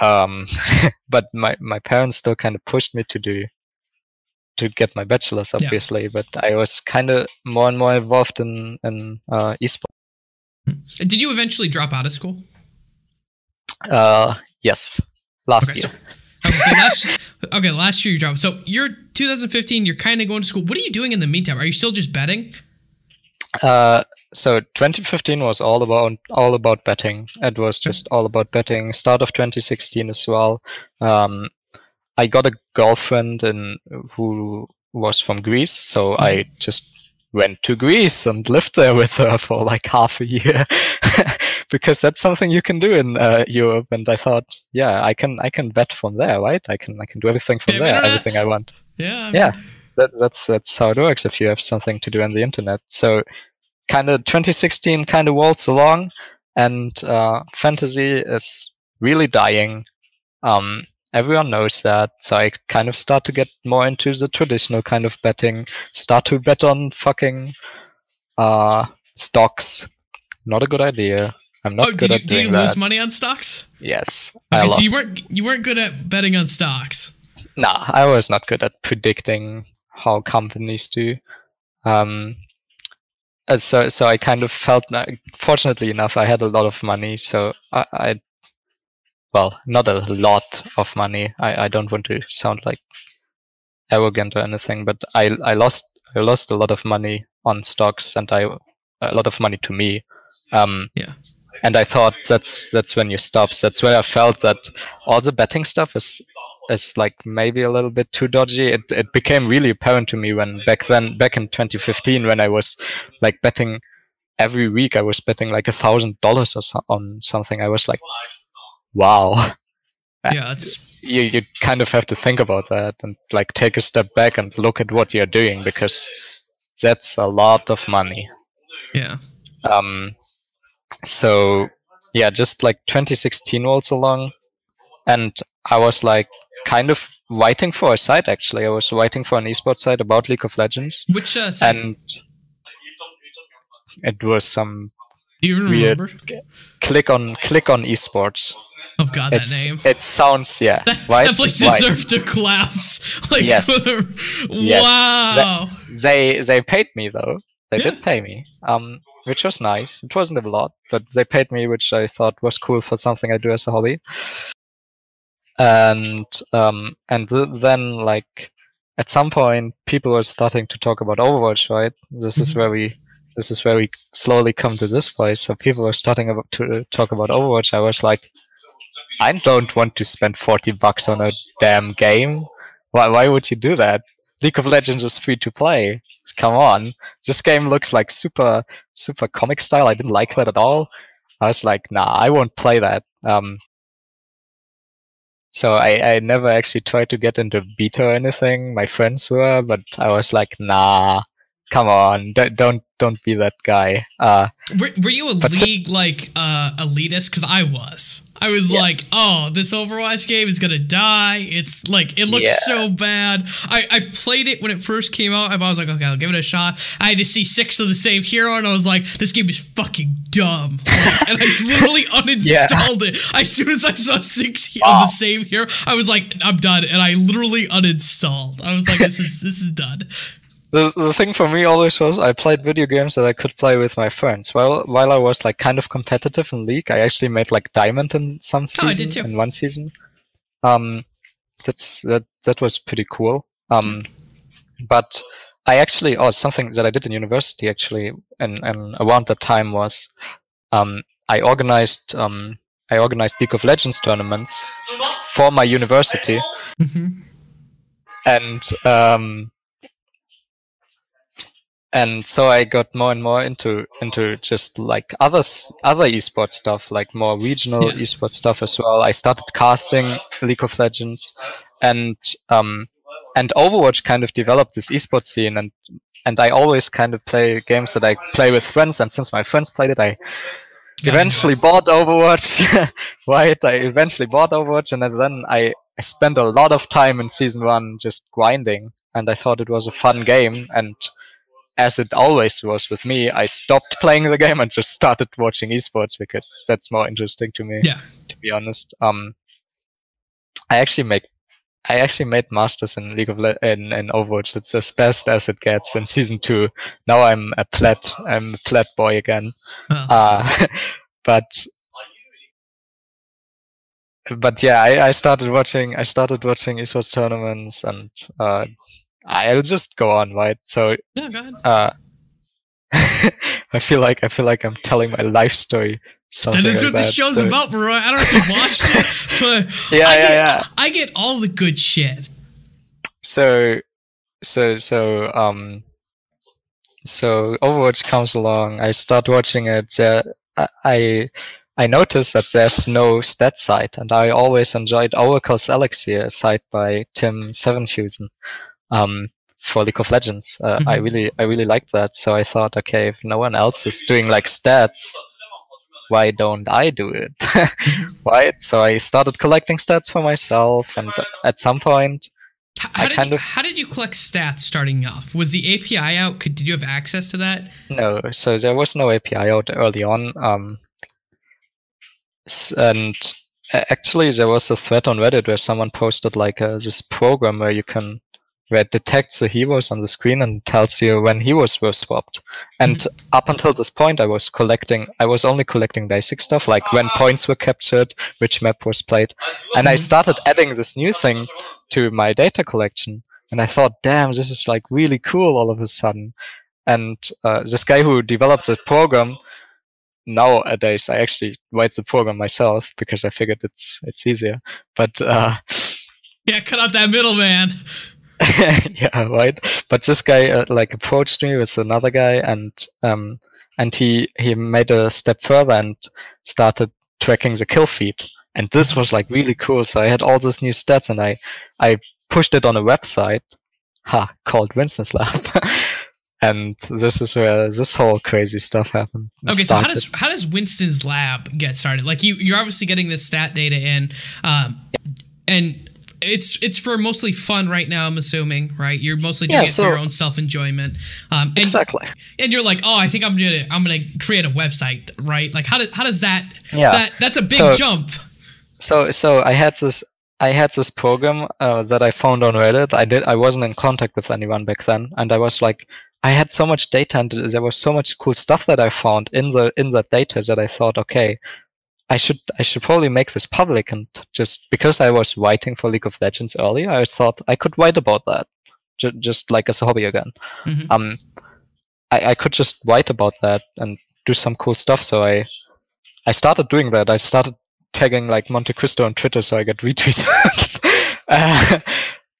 Um, <laughs> but my my parents still kind of pushed me to do to get my bachelor's, Yeah. obviously. But I was kind of more and more involved in in uh, esports. Did you eventually drop out of school? Uh, yes, last Okay, so, year. Okay, so last, okay, last year you dropped. So you're 2015. You're kind of going to school. What are you doing in the meantime? Are you still just betting? Uh, so 2015 was all about all about betting. It was just all about betting. Start of 2016 as well. Um, I got a girlfriend in who was from Greece, so I just went to Greece and lived there with her for like half a year <laughs> because that's something you can do in uh, Europe. And I thought, yeah, I can I can bet from there, right? I can I can do everything from Yeah, there, internet. everything I want Yeah. yeah that, that's that's how it works if you have something to do on the internet so kind of 2016 kind of waltz along and uh, fantasy is really dying um, everyone knows that so i kind of start to get more into the traditional kind of betting start to bet on fucking uh, stocks not a good idea i'm not Oh, good did you, at did doing you that lose money on stocks? yes i Okay, lost so you weren't you weren't good at betting on stocks. Nah, I was not good at predicting how companies do. Um, uh, so so I kind of felt. Fortunately enough, I had a lot of money, so I, I well, not a lot of money. I, I don't want to sound like arrogant or anything, but I I lost I lost a lot of money on stocks, and I a lot of money to me. Um, Yeah. And I thought that's that's when you stop. That's where I felt that all the betting stuff is is like maybe a little bit too dodgy. It it became really apparent to me when back then back in 2015 when I was like betting every week I was betting like a thousand dollars or so, on something. I was like, wow. Yeah, that's You you kind of have to think about that and like take a step back and look at what you're doing because that's a lot of money. yeah. Um, so yeah, just like 2016 rolls along, and I was like kind of writing for a site. Actually, I was writing for an esports site about League of Legends, Which uh, site? and it was some do you remember? click on click on esports. Oh God, that It's, name. it sounds yeah right. that place deserved to collapse. <laughs> Like, Yes. <laughs> Yes. wow. They they paid me though. They Yeah. did pay me, um, which was nice. It wasn't a lot, but they paid me, which I thought was cool for something I do as a hobby. And um, and th- then like at some point, people were starting to talk about Overwatch, right? This is Mhm. where we this is where we slowly come to this place. So people were starting to talk about Overwatch. I was like, I don't want to spend 40 bucks on a damn game. Why, why would you do that? League of Legends is free to play. Come on. This game looks like super, super comic style. I didn't like that at all. I was like, nah, I won't play that. Um, so I, I never actually tried to get into beta or anything. My friends were, but I was like, nah, come on, don't don't, don't be that guy. Uh, were, were you a league so, like uh, elitist? Because I was. I was yes. like, oh, this Overwatch game is gonna die. It's like it looks yeah. so bad. I, I played it when it first came out. I was like, okay, I'll give it a shot. I had to see six of the same hero, and I was like, this game is fucking dumb. <laughs> Like, and I <laughs> literally uninstalled yeah. it <laughs> as soon as I saw six oh. of the same hero. I was like, I'm done, and I literally uninstalled. I was like, this is this is done the the thing for me always was I played video games that I could play with my friends. While while I was like kind of competitive in League, I actually made like diamond in some season oh, in one season. Um, that's that that was pretty cool. Um, but I actually oh something that I did in university actually and and around that time was um I organized um I organized League of Legends tournaments for my university. Mm-hmm. And um and so I got more and more into into just like other other esports stuff, like more regional yeah. esports stuff as well. I started casting League of Legends, and um, and Overwatch kind of developed this esports scene, and and I always kind of play games that I play with friends, and since my friends played it, I eventually bought Overwatch. <laughs> right, I eventually bought Overwatch, and then I, I spent a lot of time in season one just grinding, and I thought it was a fun game, and as it always was with me, I stopped playing the game and just started watching esports because that's more interesting to me. Yeah. To be honest, um, I actually make, I actually made masters in League of Le- in, in Overwatch. It's as best as it gets in season two. Now I'm a plat, I'm a plat boy again. Oh. Uh, <laughs> but but yeah, I, I started watching. I started watching esports tournaments, and uh, I'll just go on, right? So, yeah, go ahead. Uh, <laughs> I feel like I feel like I'm telling my life story. That is like what the show's so. about, bro. I don't know if you watched it, <laughs> but yeah, I yeah, get, yeah. I get all the good shit. So, so, so, um, so Overwatch comes along. I start watching it. Uh, I I noticed that there's no stat site, and I always enjoyed Oracle's Elixir, site by Tim Sevenhuysen um, for League of Legends. Uh, mm-hmm. I really I really liked that. So I thought, okay, if no one else is doing like stats, why don't I do it? <laughs> right? So I started collecting stats for myself, and at some point, how, how did you, of, how did you collect stats starting off? Was the API out? Could did you have access to that? No, so there was no API out early on. Um, and actually, there was a thread on Reddit where someone posted like uh, this program where you can where it detects the heroes on the screen and tells you when heroes were swapped. And mm-hmm. up until this point, I was collecting, I was only collecting basic stuff like when points were captured, which map was played. And I started adding this new thing to my data collection. And I thought, damn, this is like really cool all of a sudden. And uh, this guy who developed the program, nowadays I actually write the program myself because I figured it's it's easier. But uh, yeah, cut out that middleman. <laughs> yeah, right. But this guy uh, like approached me with another guy, and um, and he he made a step further and started tracking the kill feed. And this was like really cool. So I had all these new stats, and I I pushed it on a website, ha, called Winston's Lab. <laughs> and this is where this whole crazy stuff happened. Okay, started. so how does how does Winston's Lab get started? Like you you're obviously getting this stat data in, um, yeah. and it's it's for mostly fun right now. I'm assuming, right? You're mostly doing yeah, it for your own self enjoyment. Um, and, exactly. And you're like, oh, I think I'm gonna I'm gonna create a website, right? Like, how does how does that? Yeah. That that's a big so, jump. So so I had this I had this program uh, that I found on Reddit. I did I wasn't in contact with anyone back then, and I was like, I had so much data and there was so much cool stuff that I found in the in that data that I thought, okay, I should I should probably make this public and just because I was writing for League of Legends earlier, I thought I could write about that, j- just like as a hobby again. Mm-hmm. Um, I, I could just write about that and do some cool stuff. So I I started doing that. I started tagging like MonteCristo on Twitter, so I got <laughs> retweeted. <laughs> uh,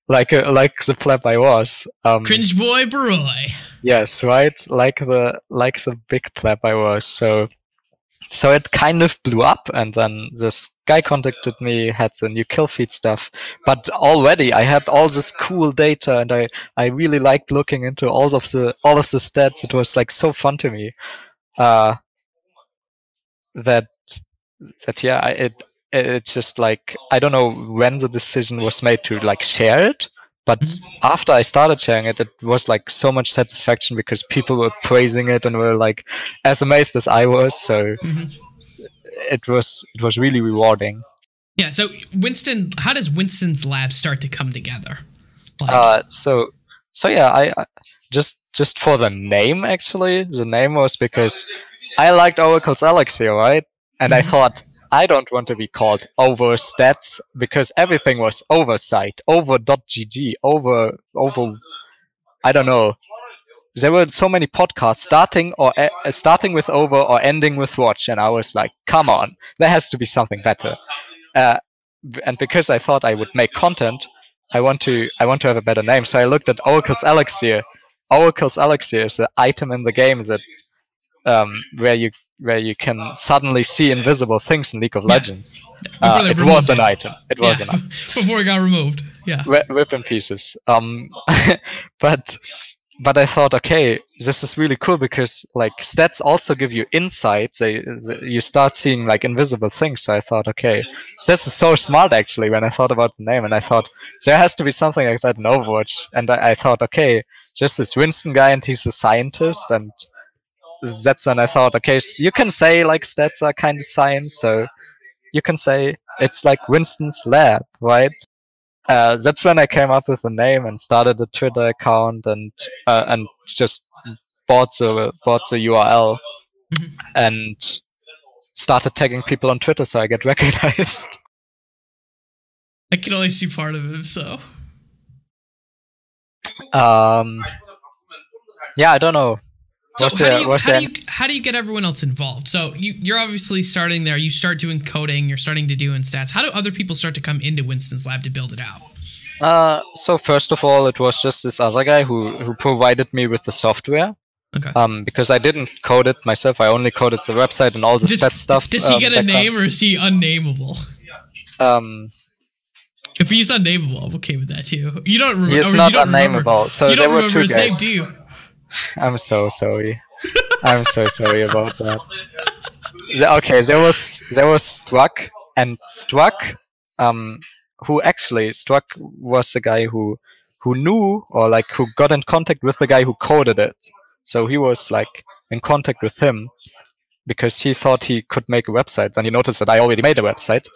like like the pleb I was. Um, Cringe boy Barroi. Yes, right. Like the like the big pleb I was. So so it kind of blew up, and then this guy contacted me, had the new kill feed stuff. But already I had all this cool data, and I I really liked looking into all of the all of the stats. It was like so fun to me. Uh, that that yeah, it it's just like I don't know when the decision was made to like share it, but Mhm. after I started sharing it, it was like so much satisfaction because people were praising it and were like as amazed as I was. So Mhm. it was it was really rewarding. Yeah. So Winston, how does Winston's lab start to come together? Like, Uh, so so yeah, I, I just just for the name actually, the name was because I liked Oracle's Elixir, right? And I Mhm. thought I don't want to be called over stats because everything was oversight, over.gg, over over I don't know. There were so many podcasts starting or uh, starting with over or ending with watch, and I was like, come on, there has to be something better. Uh, and because I thought I would make content, I want to I want to have a better name. So I looked at Oracle's Elixir. Oracle's Elixir is the item in the game that um, where you where you can suddenly see invisible things in League of Legends. before Uh, it was an item. It was yeah, an item. <laughs> before it got removed. Yeah. Ri- rip in pieces. Um, <laughs> but but I thought, okay, this is really cool because like stats also give you insight. They, th- you start seeing like invisible things. So I thought, okay, this is so smart actually. When I thought about the name, and I thought there has to be something like that in Overwatch. And I, I thought, okay, just this Winston guy, and he's a scientist, and that's when I thought, okay, you can say like stats are kind of science, so you can say it's like Winston's lab, right? uh, that's when I came up with the name and started a Twitter account and uh, and just bought the bought the URL Mhm. and started tagging people on Twitter so I get <laughs> recognized. I can only see part of him, so. um, yeah, I don't know. So Was how there- do you how do you how do you get everyone else involved? So you you're obviously starting there. You start doing coding. You're starting to do in stats. How do other people start to come into Winston's lab to build it out? Uh, so first of all, it was just this other guy who who provided me with the software. Okay. Um, because I didn't code it myself, I only coded the website and all the Does, stat stuff. does he um, get a background. name or is he unnameable? Um, If he's unnameable, I'm okay with that too. You don't remember. he is you not remember- unnameable. So you there don't were remember two his guys. name, do you? I'm so sorry. I'm so sorry about that. Okay, there was there was Struck and Struck, um, who actually Struck was the guy who who knew or like who got in contact with the guy who coded it. So he was like in contact with him because he thought he could make a website. Then he noticed that I already made a website,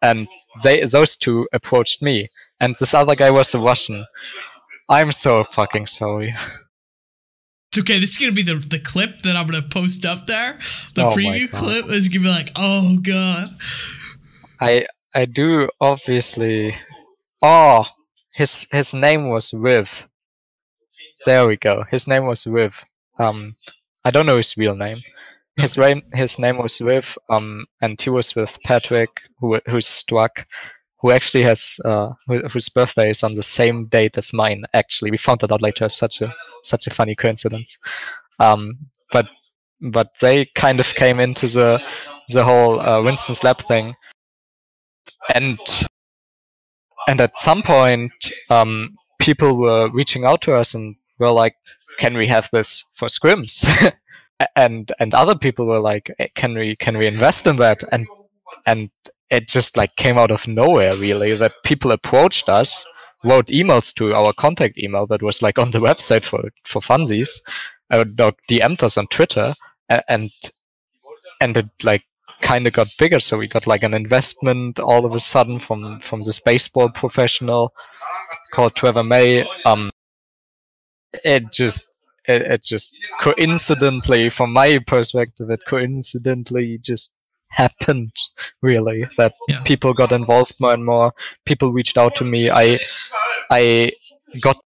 and they those two approached me. And this other guy was a Russian. I'm so fucking sorry. <laughs> It's okay. This is gonna be the the clip that I'm gonna post up there. The Oh preview clip is gonna be like, oh god. I I do obviously. Oh, his his name was Riv. There we go. His name was Riv. Um, I don't know his real name. His name his name was Riv. Um, and he was with Patrick, who who's struck, who actually has uh who, whose birthday is on the same date as mine. Actually, we found that out later. Such a such a funny coincidence. Um, but but they kind of came into the the whole uh, Winston's lab thing. And and at some point um, people were reaching out to us and were like can we have this for scrims? <laughs> And and other people were like "Eh, can we can we invest in that? And and it just like came out of nowhere really that people approached us wrote emails to our contact email that was like on the <laughs> website for for funsies uh, DM'd us on Twitter and and it like kind of got bigger. So we got like an investment all of a sudden from from this baseball professional called Trevor May. Um it just it, it just coincidentally from my perspective it coincidentally just happened really that Yeah. people got involved more and more people reached out to me i i got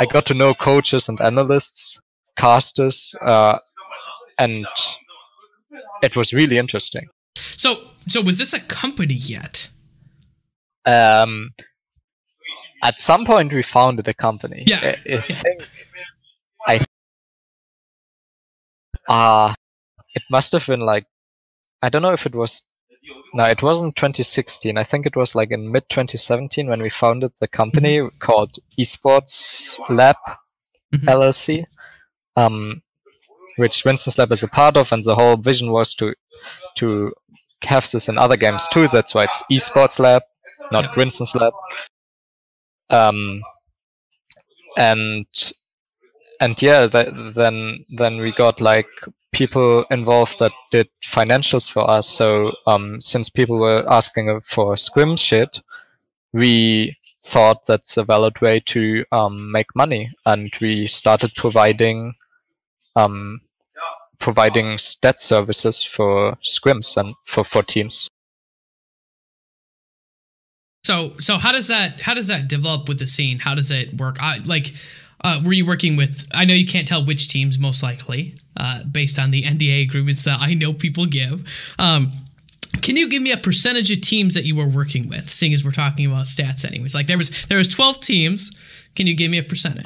i got to know coaches and analysts casters, uh, and it was really interesting. So, so was this a company yet? Um, at some point, we founded a company. Yeah. I, I think I uh it must have been like I don't know if it was no, it wasn't 2016. I think it was like in mid 2017 when we founded the company called Esports Lab Mhm. LLC, um, which Winston's Lab is a part of, and the whole vision was to to have this in other games too. That's why it's Esports Lab, not Yep. Winston's Lab. Um, and and yeah, th- then then we got like people involved that did financials for us. So um, since people were asking for scrim shit, we thought that's a valid way to um, make money, and we started providing um, providing stat services for scrims and for for teams. So, so how does that how does that develop with the scene? How does it work? I, like, uh, were you working with? I know you can't tell which teams, most likely, uh, based on the NDA agreements that I know people give. Um, can you give me a percentage of teams that you were working with? Seeing as we're talking about stats, anyways. Like there was there was twelve teams. Can you give me a percentage?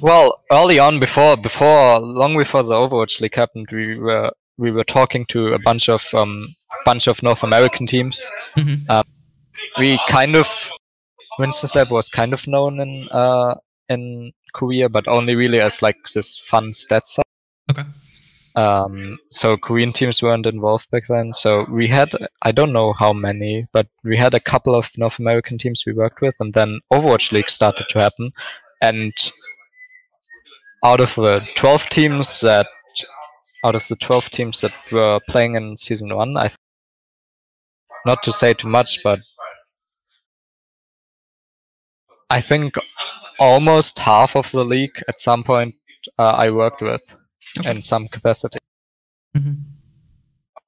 Well, early on, before before long before the Overwatch League happened, we were we were talking to a bunch of um, bunch of North American teams. Mhm. We kind of Winston's Lab was kind of known in uh, in Korea, but only really as like this fun stat site. Okay. Um, so Korean teams weren't involved back then. So we had I don't know how many, but we had a couple of North American teams we worked with, and then Overwatch League started to happen, and out of the 12 teams that out of the 12 teams that were playing in season one, I th- not to say too much, but I think almost half of the league at some point uh, I worked with Okay. in some capacity, Mhm.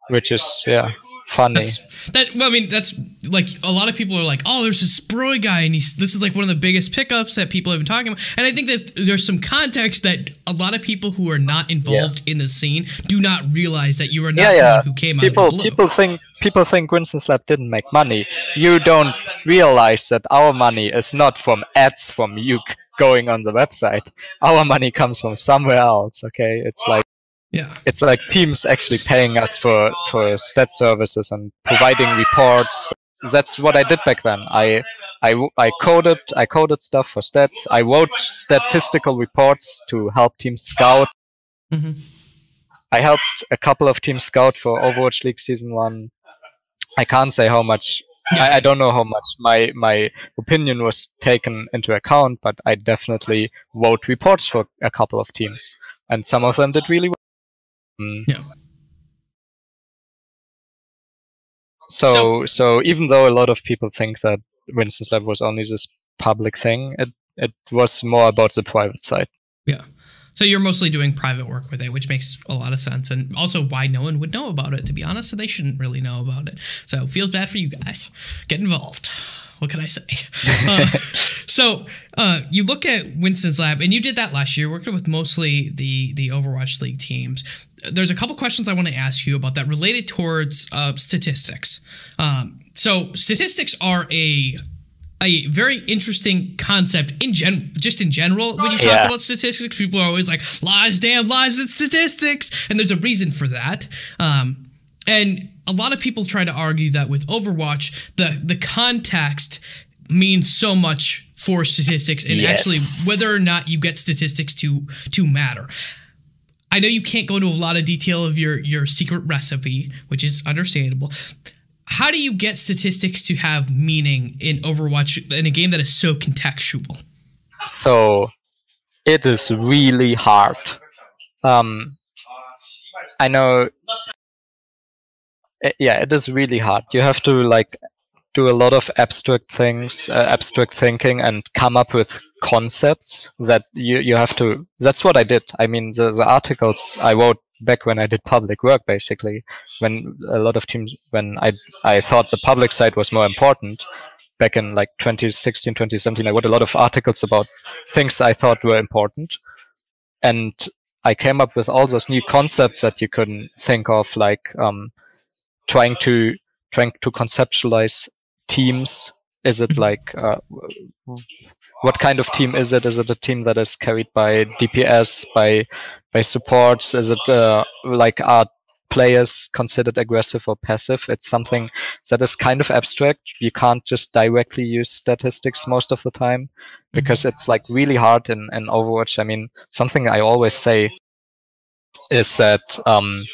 Which is oh, yeah funny. That's that. Well, I mean, that's like a lot of people are like, "Oh, there's this Barroi guy, and he's this is like one of the biggest pickups that people have been talking about." And I think that there's some context that a lot of people who are not involved Yes. in the scene do not realize that you are not Yeah, someone yeah. who came people out of the people think people think Winston's Lab didn't make money. You don't realize that our money is not from ads from you going on the website. Our money comes from somewhere else. Okay, it's like yeah, it's like teams actually paying us for for stat services and providing reports. That's what I did back then. I I, I coded I coded stuff for stats. I wrote statistical reports to help teams scout. Mhm. I helped a couple of teams scout for Overwatch League season one. I can't say how much. I, I don't know how much my my opinion was taken into account, but I definitely wrote reports for a couple of teams, and some of them did really well. Mm. Yeah. So, so even though a lot of people think that Winston's Lab was only this public thing, it it was more about the private side. yeah. So you're mostly doing private work with it, which makes a lot of sense, and also why no one would know about it. To be honest, so they shouldn't really know about it. So feels bad for you guys. Get involved. What can I say? <laughs> Uh, so uh, you look at Winston's lab, and you did that last year, working with mostly the the Overwatch League teams. There's a couple questions I want to ask you about that related towards uh, statistics. Um, so statistics are a a very interesting concept in gen just in general when you talk Yeah. about statistics people are always like lies damn lies and statistics and there's a reason for that um, and a lot of people try to argue that with overwatch the the context means so much for statistics and actually whether or not you get statistics to to matter I know you can't go into a lot of detail of your your secret recipe, which is understandable. How do you get statistics to have meaning in Overwatch in a game that is so contextual? So it is really hard. Um, I know. i- yeah, it is really hard. You have to like do a lot of abstract things, uh, abstract thinking, and come up with concepts that you you have to. That's what I did. I mean, the the articles I wrote back when I did public work, basically, when a lot of teams, when I I thought the public side was more important. Back in like 2016, 2017, I wrote a lot of articles about things I thought were important. And I came up with all those new concepts that you couldn't think of, like um, trying to trying to conceptualize teams. Is it like uh, what kind of team is it? Is it a team that is carried by DPS, by by supports? Is it uh, like are players considered aggressive or passive? It's something that is kind of abstract. You can't just directly use statistics most of the time because it's like really hard in, in Overwatch. I mean, something I always say is that um,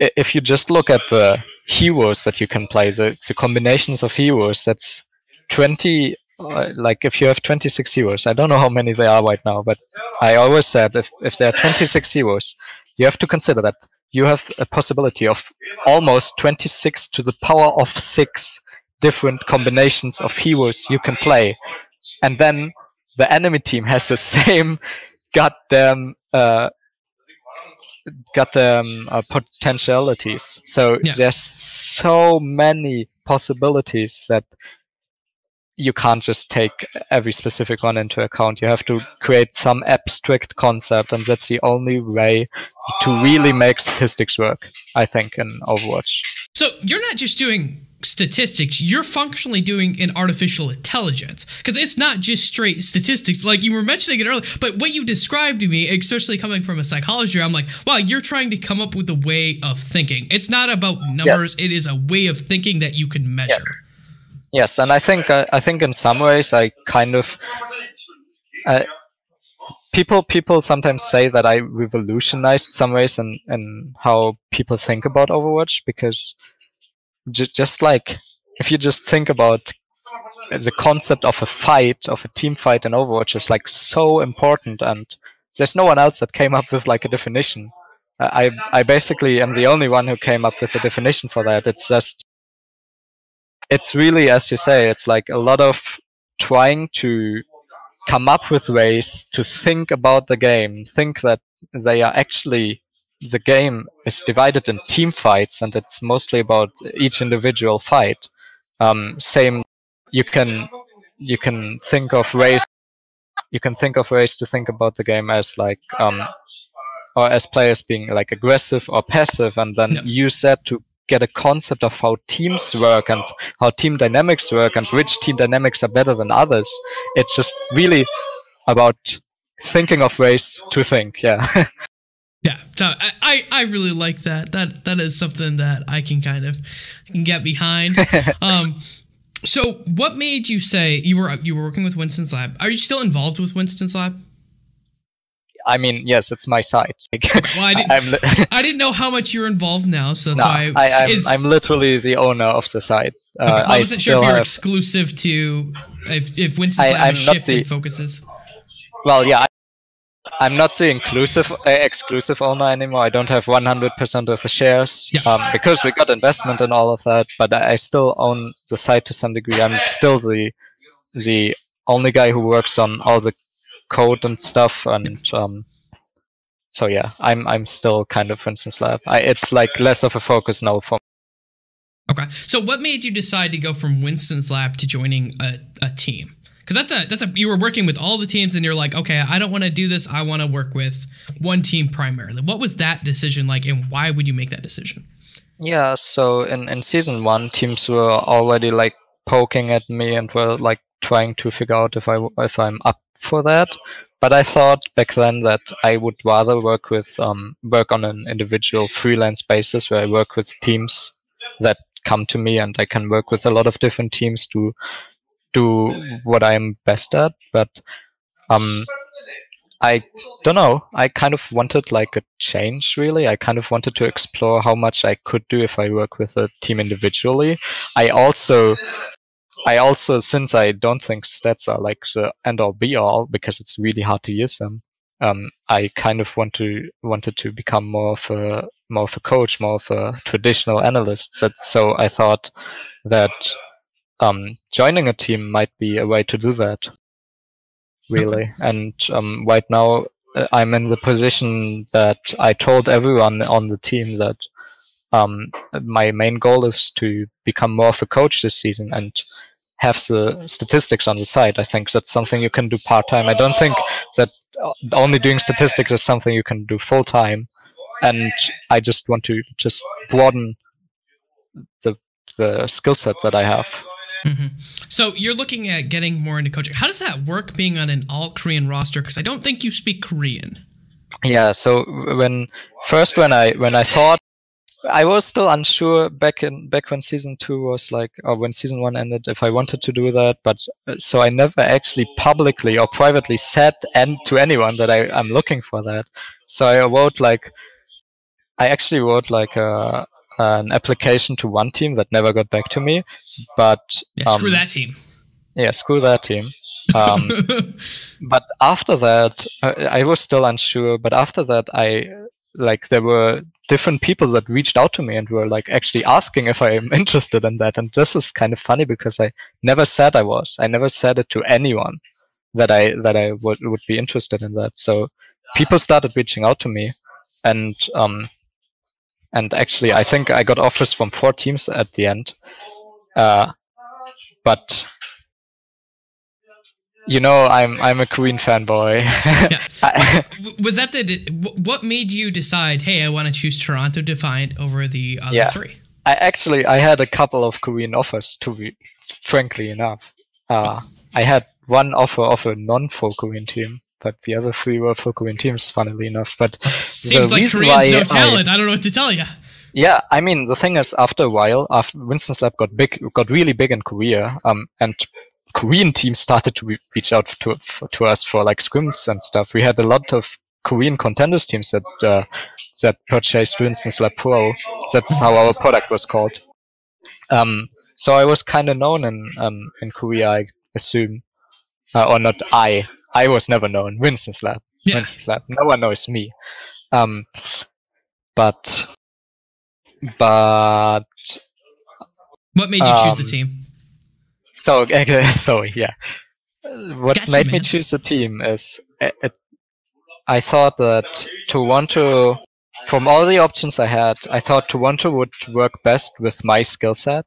if you just look at the heroes that you can play, the, the combinations of heroes, that's 20 uh, like if you have 26 heroes, I don't know how many there are right now, but I always said if, if there are 26 heroes, you have to consider that you have a possibility of almost 26 to the power of 6 different combinations of heroes you can play. And then the enemy team has the <laughs> same goddamn uh, goddamn uh, potentialities. So Yeah. there's so many possibilities that you can't just take every specific one into account. You have to create some abstract concept, and that's the only way to really make statistics work. I think in Overwatch. So you're not just doing statistics, you're functionally doing an artificial intelligence. Because it's not just straight statistics, like you were mentioning it earlier, but what you described to me, especially coming from a psychologist, I'm like, wow, you're trying to come up with a way of thinking. It's not about numbers, it is a way of thinking that you can measure. Yes. Yes, and I think uh, I think in some ways I kind of uh, people people sometimes say that I revolutionized some ways in, in how people think about Overwatch because j- just like if you just think about the concept of a fight of a team fight in Overwatch is like so important and there's no one else that came up with like a definition. I I basically am the only one who came up with a definition for that. It's just it's really as you say it's like a lot of trying to come up with ways to think about the game think that they are actually the game is divided in team fights and it's mostly about each individual fight. Um, same you can you can think of ways you can think of ways to think about the game as like um, or as players being like aggressive or passive and then Yeah. use that to get a concept of how teams work and how team dynamics work and which team dynamics are better than others. It's just really about thinking of ways to think yeah <laughs> Yeah, so I, I, I really like that. That that is something that I can kind of can get behind. <laughs> um, so what made you say you were you were working with Winston's Lab? Are you still involved with Winston's Lab? i mean yes it's my site <laughs> Well, I didn't, li- <laughs> I didn't know how much you're involved now, so that's no, why I, I'm, is- I'm literally the owner of the site uh, okay, well, I i wasn't sure if you're have exclusive to if if Winston's I- Lab I'm shifted the- focuses. well yeah I, i'm not the inclusive uh, exclusive owner anymore. I don't have 100% of the shares. Yeah. um, because we got investment and all of that but I, still own the site to some degree. I'm still the the only guy who works on all the code and stuff and um, so yeah i'm i'm still kind of Winston's lab. I, it's like less of a focus now for Okay, so what made you decide to go from Winston's Lab to joining a, a team? Because that's a that's a you were working with all the teams and you're like, okay, I don't want to do this. I want to work with one team primarily. What was that decision like, and why would you make that decision? Yeah, so in, in season one, teams were already like poking at me and were like trying to figure out if I if I'm up for that. But I thought back then that I would rather work with um, work on an individual freelance basis where I work with teams that come to me and I can work with a lot of different teams to do what I'm best at. But um, I don't know. I kind of wanted like a change, really. I kind of wanted to explore how much I could do if I work with a team individually. I also, I also, since I don't think stats are like the end all be all because it's really hard to use them. Um, I kind of want to wanted to become more of a more of a coach, more of a traditional analyst. So, so I thought that um, joining a team might be a way to do that really. And um, right now, uh, I'm in the position that I told everyone on the team that um, my main goal is to become more of a coach this season. And have the statistics on the side. I think that's something you can do part time. I don't think that only doing statistics is something you can do full time. And I just want to just broaden the the skill set that I have. Hmm So you're looking at getting more into coaching. How does that work being on an all Korean roster? Because I don't think you speak Korean. Yeah. So when first when I when I thought I was still unsure back in back when season two was like or when season one ended if I wanted to do that, but uh, so I never actually publicly or privately said and to anyone that I I'm looking for that. So I wrote like I actually wrote like a an application to one team that never got back to me, but Yeah, screw um, that team. yeah, screw that team. Um, <laughs> but after that I, I was still unsure but after that i like there were different people that reached out to me and were like actually asking if i'm interested in that and this is kind of funny because i never said i was i never said it to anyone that i that i would, would be interested in that so people started reaching out to me and um and actually i think i got offers from four teams at the end uh but you know i'm i'm a queen fanboy <laughs> W- was that the what made you decide? Hey, I want to choose Toronto Defiant over the other Yeah. three. I actually I had a couple of Korean offers to be frankly enough. Uh, I had one offer of a non-full Korean team, but the other three were full Korean teams, funnily enough. But Seems like reason Koreans why no I- I, don't know what to tell you. yeah, I mean the thing is, after a while, after Winston's Lab got big, got really big in Korea, um, and Korean teams started to re- reach out to to us for like scrims and stuff. We had a lot of Korean contenders teams that uh, that purchased Winston's Lab Pro. That's how our product was called. Um, so I was kind of known in um, in Korea, I assume, uh, or not. I I was never known. Winston's Lab. Yeah. Winston's Lab. No one knows me. Um, but but What made you choose the Um, team? so <laughs> so yeah. What Gotcha, made me choose the team is it, it, I thought that Toronto, from all the options I had, I thought Toronto would work best with my skill set,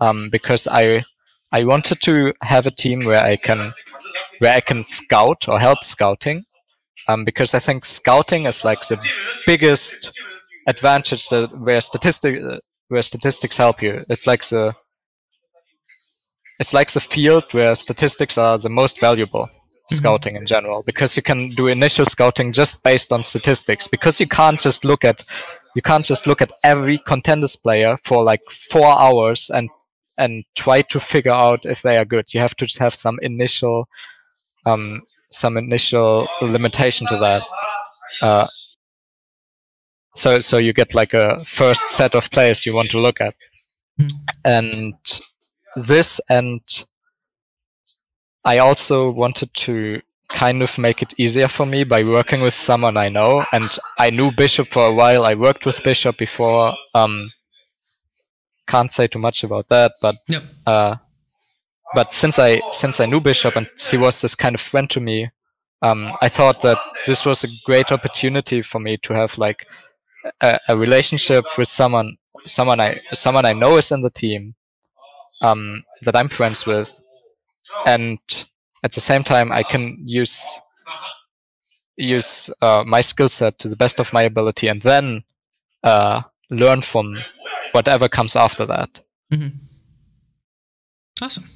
um, because I I wanted to have a team where I can where I can scout or help scouting, um, because I think scouting is like the biggest advantage that where statistic where statistics help you. It's like the it's like the field where statistics are the most valuable scouting in general because you can do initial scouting just based on statistics because you can't just look at you can't just look at every contenders player for like four hours and and try to figure out if they are good. You have to just have some initial um some initial limitation to that. Uh, so so you get like a first set of players you want to look at. Hmm. and this and I also wanted to kind of make it easier for me by working with someone I know. And I knew Bishop for a while. I worked with Bishop before um can't say too much about that but Yep. uh but since I since I knew Bishop and he was this kind of friend to me um I thought that this was a great opportunity for me to have like a, a relationship with someone someone I someone I know is in the team um, that I'm friends with, and at the same time I can use use uh, my skill set to the best of my ability, and then uh, learn from whatever comes after that. hmm Awesome.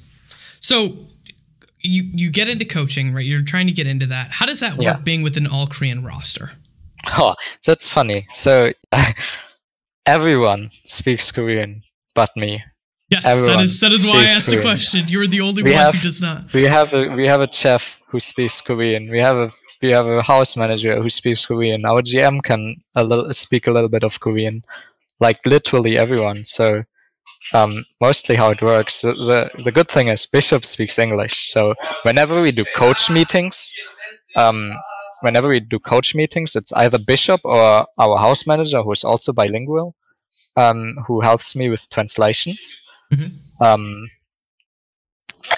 So you you get into coaching, right? You're trying to get into that. How does that work Yeah. being with an all Korean roster? Oh, that's funny. So <laughs> everyone speaks Korean but me. Yes, that Everyone is that is why I asked the question. You're the only We one have- who does not. We have a we have a chef who speaks Korean. We have a we have a house manager who speaks Korean. Our GM can a little speak a little bit of Korean, like literally everyone. So um, mostly how it works. The, the good thing is Bishop speaks English. So whenever we do coach meetings, um, whenever we do coach meetings, it's either Bishop or our house manager who is also bilingual, um, who helps me with translations. Mhm.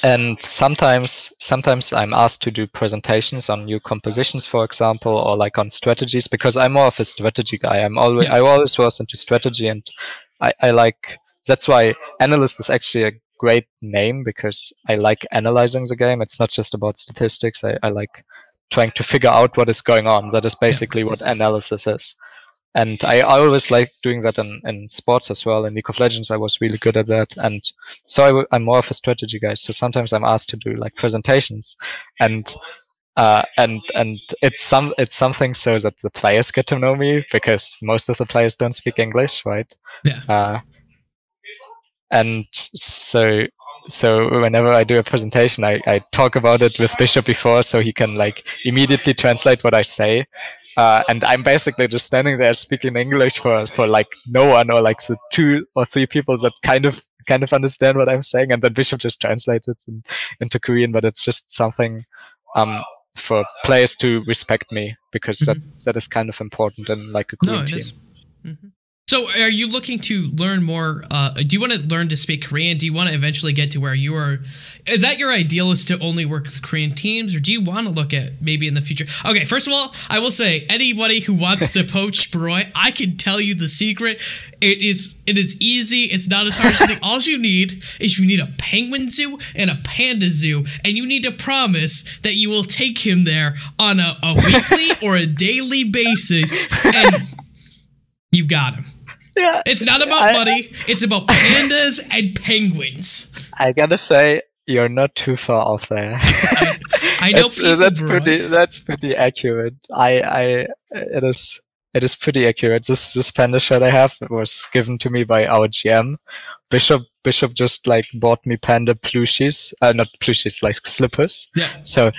And sometimes sometimes i'm asked to do presentations on new compositions for example or like on strategies because i'm more of a strategy guy i'm always Yeah. i always was into strategy and i, I like that's why analyst is actually a great name because I like analyzing the game. It's not just about statistics. I, I like trying to figure out what is going on. That is basically what analysis is. And I, I always like doing that in, in sports as well. In League of Legends, I was really good at that. And so i w- I'm more of a strategy guy. So sometimes I'm asked to do like presentations and uh, and and it's some it's something so that the players get to know me because most of the players don't speak English, right? Yeah. Uh, and so so whenever I do a presentation, I, I talk about it with Bishop before, so he can like immediately translate what I say, uh, and I'm basically just standing there speaking English for for like no one or like the two or three people that kind of kind of understand what I'm saying, and then Bishop just translates it in, into Korean. But it's just something um, for players to respect me because mm-hmm. that that is kind of important in like a Korean no, team. Mm-hmm. So, are you looking to learn more? Uh, do you want to learn to speak Korean? Do you want to eventually get to where you are? Is that your ideal? Is to only work with Korean teams, or do you want to look at maybe in the future? Okay, first of all, I will say anybody who wants to poach <laughs> Barroi, I can tell you the secret. It is it is easy. It's not as hard as you. All you need is you need a penguin zoo and a panda zoo, and you need to promise that you will take him there on a, a weekly <laughs> or a daily basis, and you got him. Yeah. It's not about I, money. It's about pandas and penguins. I gotta say, you're not too far off there. I, <laughs> I know people, that's bro. pretty. That's pretty accurate. I, I, it is. It is pretty accurate. This this panda shirt I have was given to me by our GM. Bishop Bishop just like bought me panda plushies, uh, not plushies, like slippers. Yeah. So,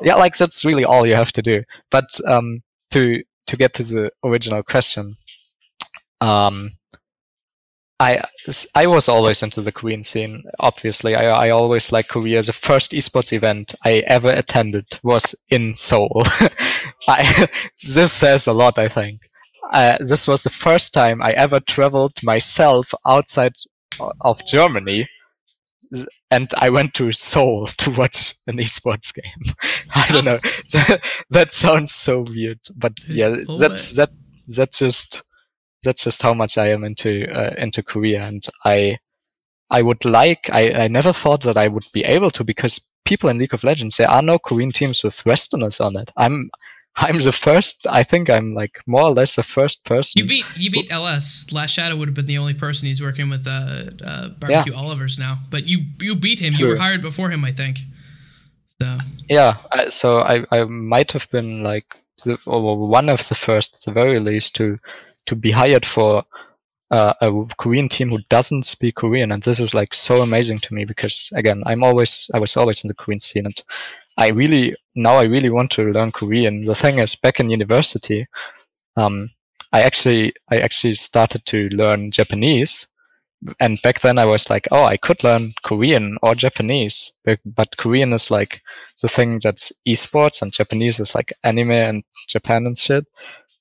yeah, like that's really all you have to do. But um, to to get to the original question, um, I I was always into the Korean scene. Obviously, I I always liked Korea. The first esports event I ever attended was in Seoul. <laughs> I, this says a lot, I think. Uh, this was the first time I ever traveled myself outside of Germany, and I went to Seoul <laughs> to watch an esports game. <laughs> I don't know. that sounds so weird, but yeah, that's that that's just that's just how much I am into uh, into Korea, and I I would like I, I never thought that I would be able to because people in League of Legends there are no Korean teams with Westerners on it. I'm I'm the first. I think I'm like more or less the first person. You beat you beat LS. Last Shadow would have been the only person he's working with. Uh, uh barbecue yeah. Olivers now, but you you beat him. True. You were hired before him, I think. So yeah, I, so I I might have been like the, or one of the first, at the very least, to to be hired for uh, a Korean team who doesn't speak Korean, and this is like so amazing to me because again, I'm always I was always in the Korean scene, and I really now I really want to learn Korean. The thing is, back in university, um, I actually I actually started to learn Japanese, and back then I was like, oh, I could learn Korean or Japanese, but, but Korean is like the thing that's esports, and Japanese is like anime and Japan and shit.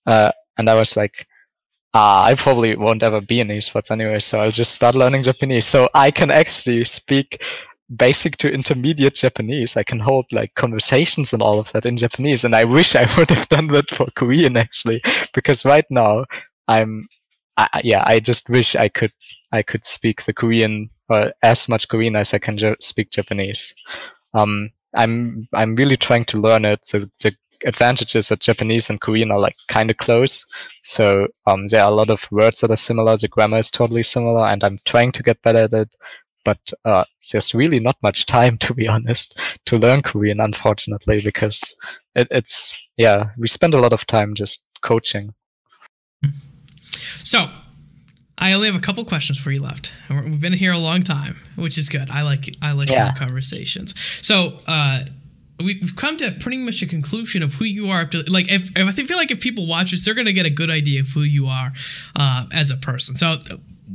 Uh, and I was like, uh, I probably won't ever be in esports anyway, so I'll just start learning Japanese. So I can actually speak basic to intermediate Japanese. I can hold like conversations and all of that in Japanese. And I wish I <laughs> would have done that for Korean actually, because right now I'm, I, yeah, I just wish I could, I could speak the Korean or as much Korean as I can speak Japanese. Um, I'm, I'm really trying to learn it. So the advantages that Japanese and Korean are like kind of close. So um, there are a lot of words that are similar. The grammar is totally similar, and I'm trying to get better at it. But uh, there's really not much time, <laughs> to be honest, to learn Korean, unfortunately, because it, it's yeah, we spend a lot of time just coaching. So, I only have a couple questions for you left. We've been here a long time, which is good. I like I like yeah. conversations. So, uh, we've come to pretty much a conclusion of who you are. up To, like, if, if I feel like if people watch this, they're gonna get a good idea of who you are uh, as a person. So,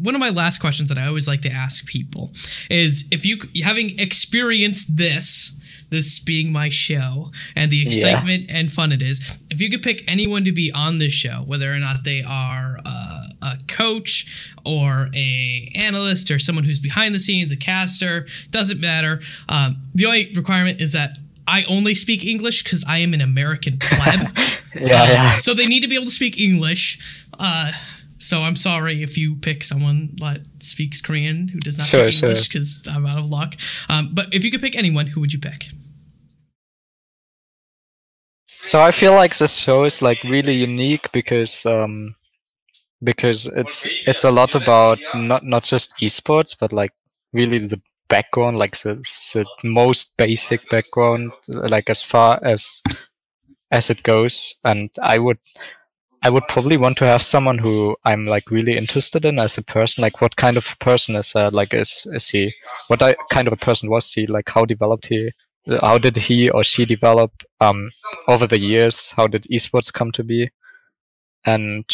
one of my last questions that I always like to ask people is if you having experienced this this being my show and the excitement yeah. and fun it is if you could pick anyone to be on this show whether or not they are uh, a coach or a analyst or someone who's behind the scenes a caster doesn't matter um, the only requirement is that I only speak English because I am an American pleb. <laughs> yeah, uh, yeah. So they need to be able to speak English. Uh, So I'm sorry if you pick someone that speaks Korean who does not Sure, speak. English because I'm out of luck. Um, but if you could pick anyone, who would you pick? So I feel like this show is like really unique because um because it's it's a lot about not not just esports but like really the background like the, the most basic background like as far as as it goes and I would I would probably want to have someone who I'm like really interested in as a person like what kind of person is that? like is is he what I, kind of a person was he like how developed he how did he or she develop um, over the years? How did esports come to be? And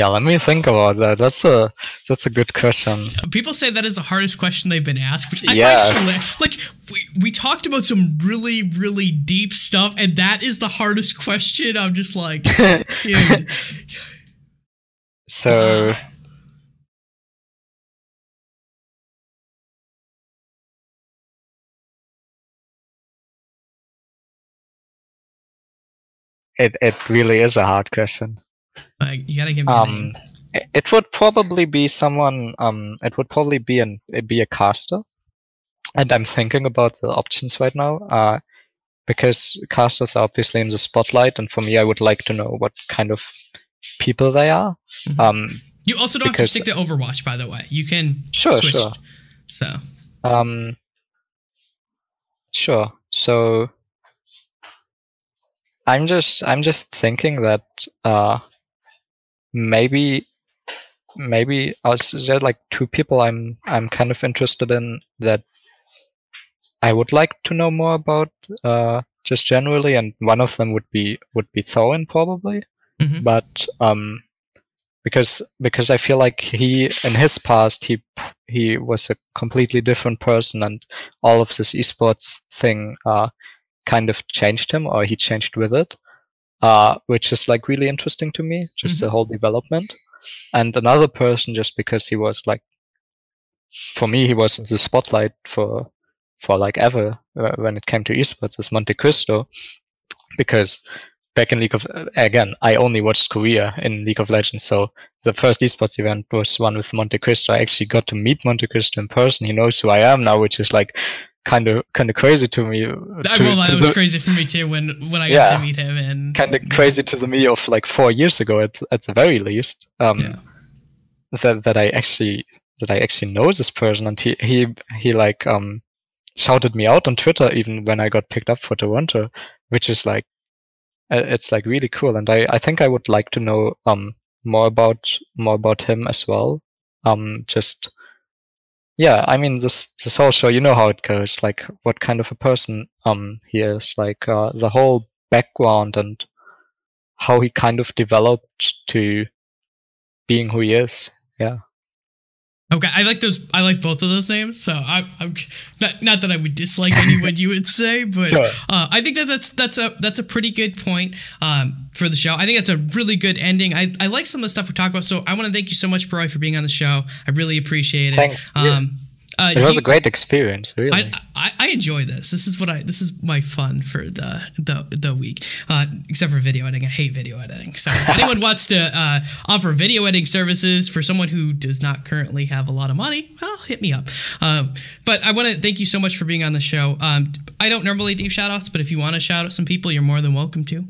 yeah, let me think about that. That's a that's a good question. People say that is the hardest question they've been asked, which I Yes. find like we, we talked about some really really deep stuff, and that is the hardest question. I'm just like, <laughs> dude. so uh, it it really is a hard question. Like, you gotta give me a Um, it would probably be someone. Um, it would probably be an be a caster, and I'm thinking about the options right now. Uh, because casters are obviously in the spotlight, and for me, I would like to know what kind of people they are. Mhm. Um, You also don't have to stick to Overwatch, by the way. You can Sure, switch. sure. So Um, sure. So I'm just I'm just thinking that uh, maybe maybe us there are like two people I'm I'm kind of interested in that I would like to know more about uh, just generally, and one of them would be would be Thorin probably, Mhm. but um, because because I feel like he in his past he he was a completely different person, and all of this esports thing uh, kind of changed him, or he changed with it, uh, which is like really interesting to me, just the whole development. And another person, just because he was like, for me, he was in the spotlight for for like ever uh, when it came to esports, is MonteCristo, because back in League of again, I only watched Korea in League of Legends, so the first esports event was one with MonteCristo. I actually got to meet MonteCristo in person. He knows who I am now, which is like kind of kind of crazy to me. I to- won't lie, to that was the- crazy for me too when when I got Yeah. to meet him and kind of crazy to the me of like four years ago at at the very least. Um, Yeah. that that I actually that I actually know this person, and he he he like um shouted me out on Twitter even when I got picked up for Toronto, which is like it's like really cool, and I I think I would like to know um more about more about him as well. Um, just yeah, I mean this this whole show, you know how it goes, like what kind of a person um he is, like uh, the whole background and how he kind of developed to being who he is. Yeah. Okay, I like those. I like both of those names. So I, I'm not not that I would dislike anyone you would say, but Sure. uh, I think that that's that's a that's a pretty good point um, for the show. I think that's a really good ending. I, I like some of the stuff we talked about. So I want to thank you so much, Roy, for being on the show. I really appreciate it. Thank you. Um, uh, It was do a great experience, really. I, I, I enjoy this. This is what I this is my fun for the the, the week. Uh, except for video editing. I hate video editing. So if <laughs> anyone wants to uh, offer video editing services for someone who does not currently have a lot of money, well, hit me up. Um, but I want to thank you so much for being on the show. Um, I don't normally do shout outs, but if you want to shout out some people, you're more than welcome to.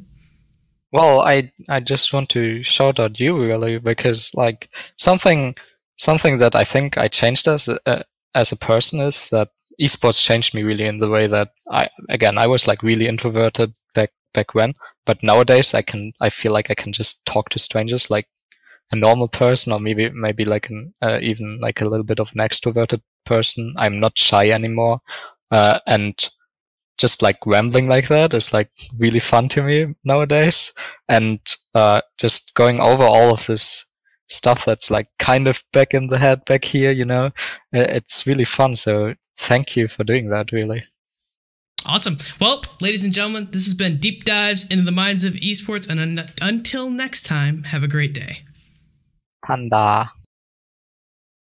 Well, I I just want to shout out you really because like something something that I think I changed as uh, as a person is that esports changed me really in the way that I again I was like really introverted back back when, but nowadays I can I feel like I can just talk to strangers like a normal person or maybe maybe like an uh, even like a little bit of an extroverted person. I'm not shy anymore, uh, and just like rambling like that is like really fun to me nowadays and uh, just going over all of this stuff that's like kind of back in the head back here you know it's really fun so thank you for doing that really Awesome. Well, ladies and gentlemen, this has been Deep Dives into the Minds of Esports. And un- until next time, have a great day. panda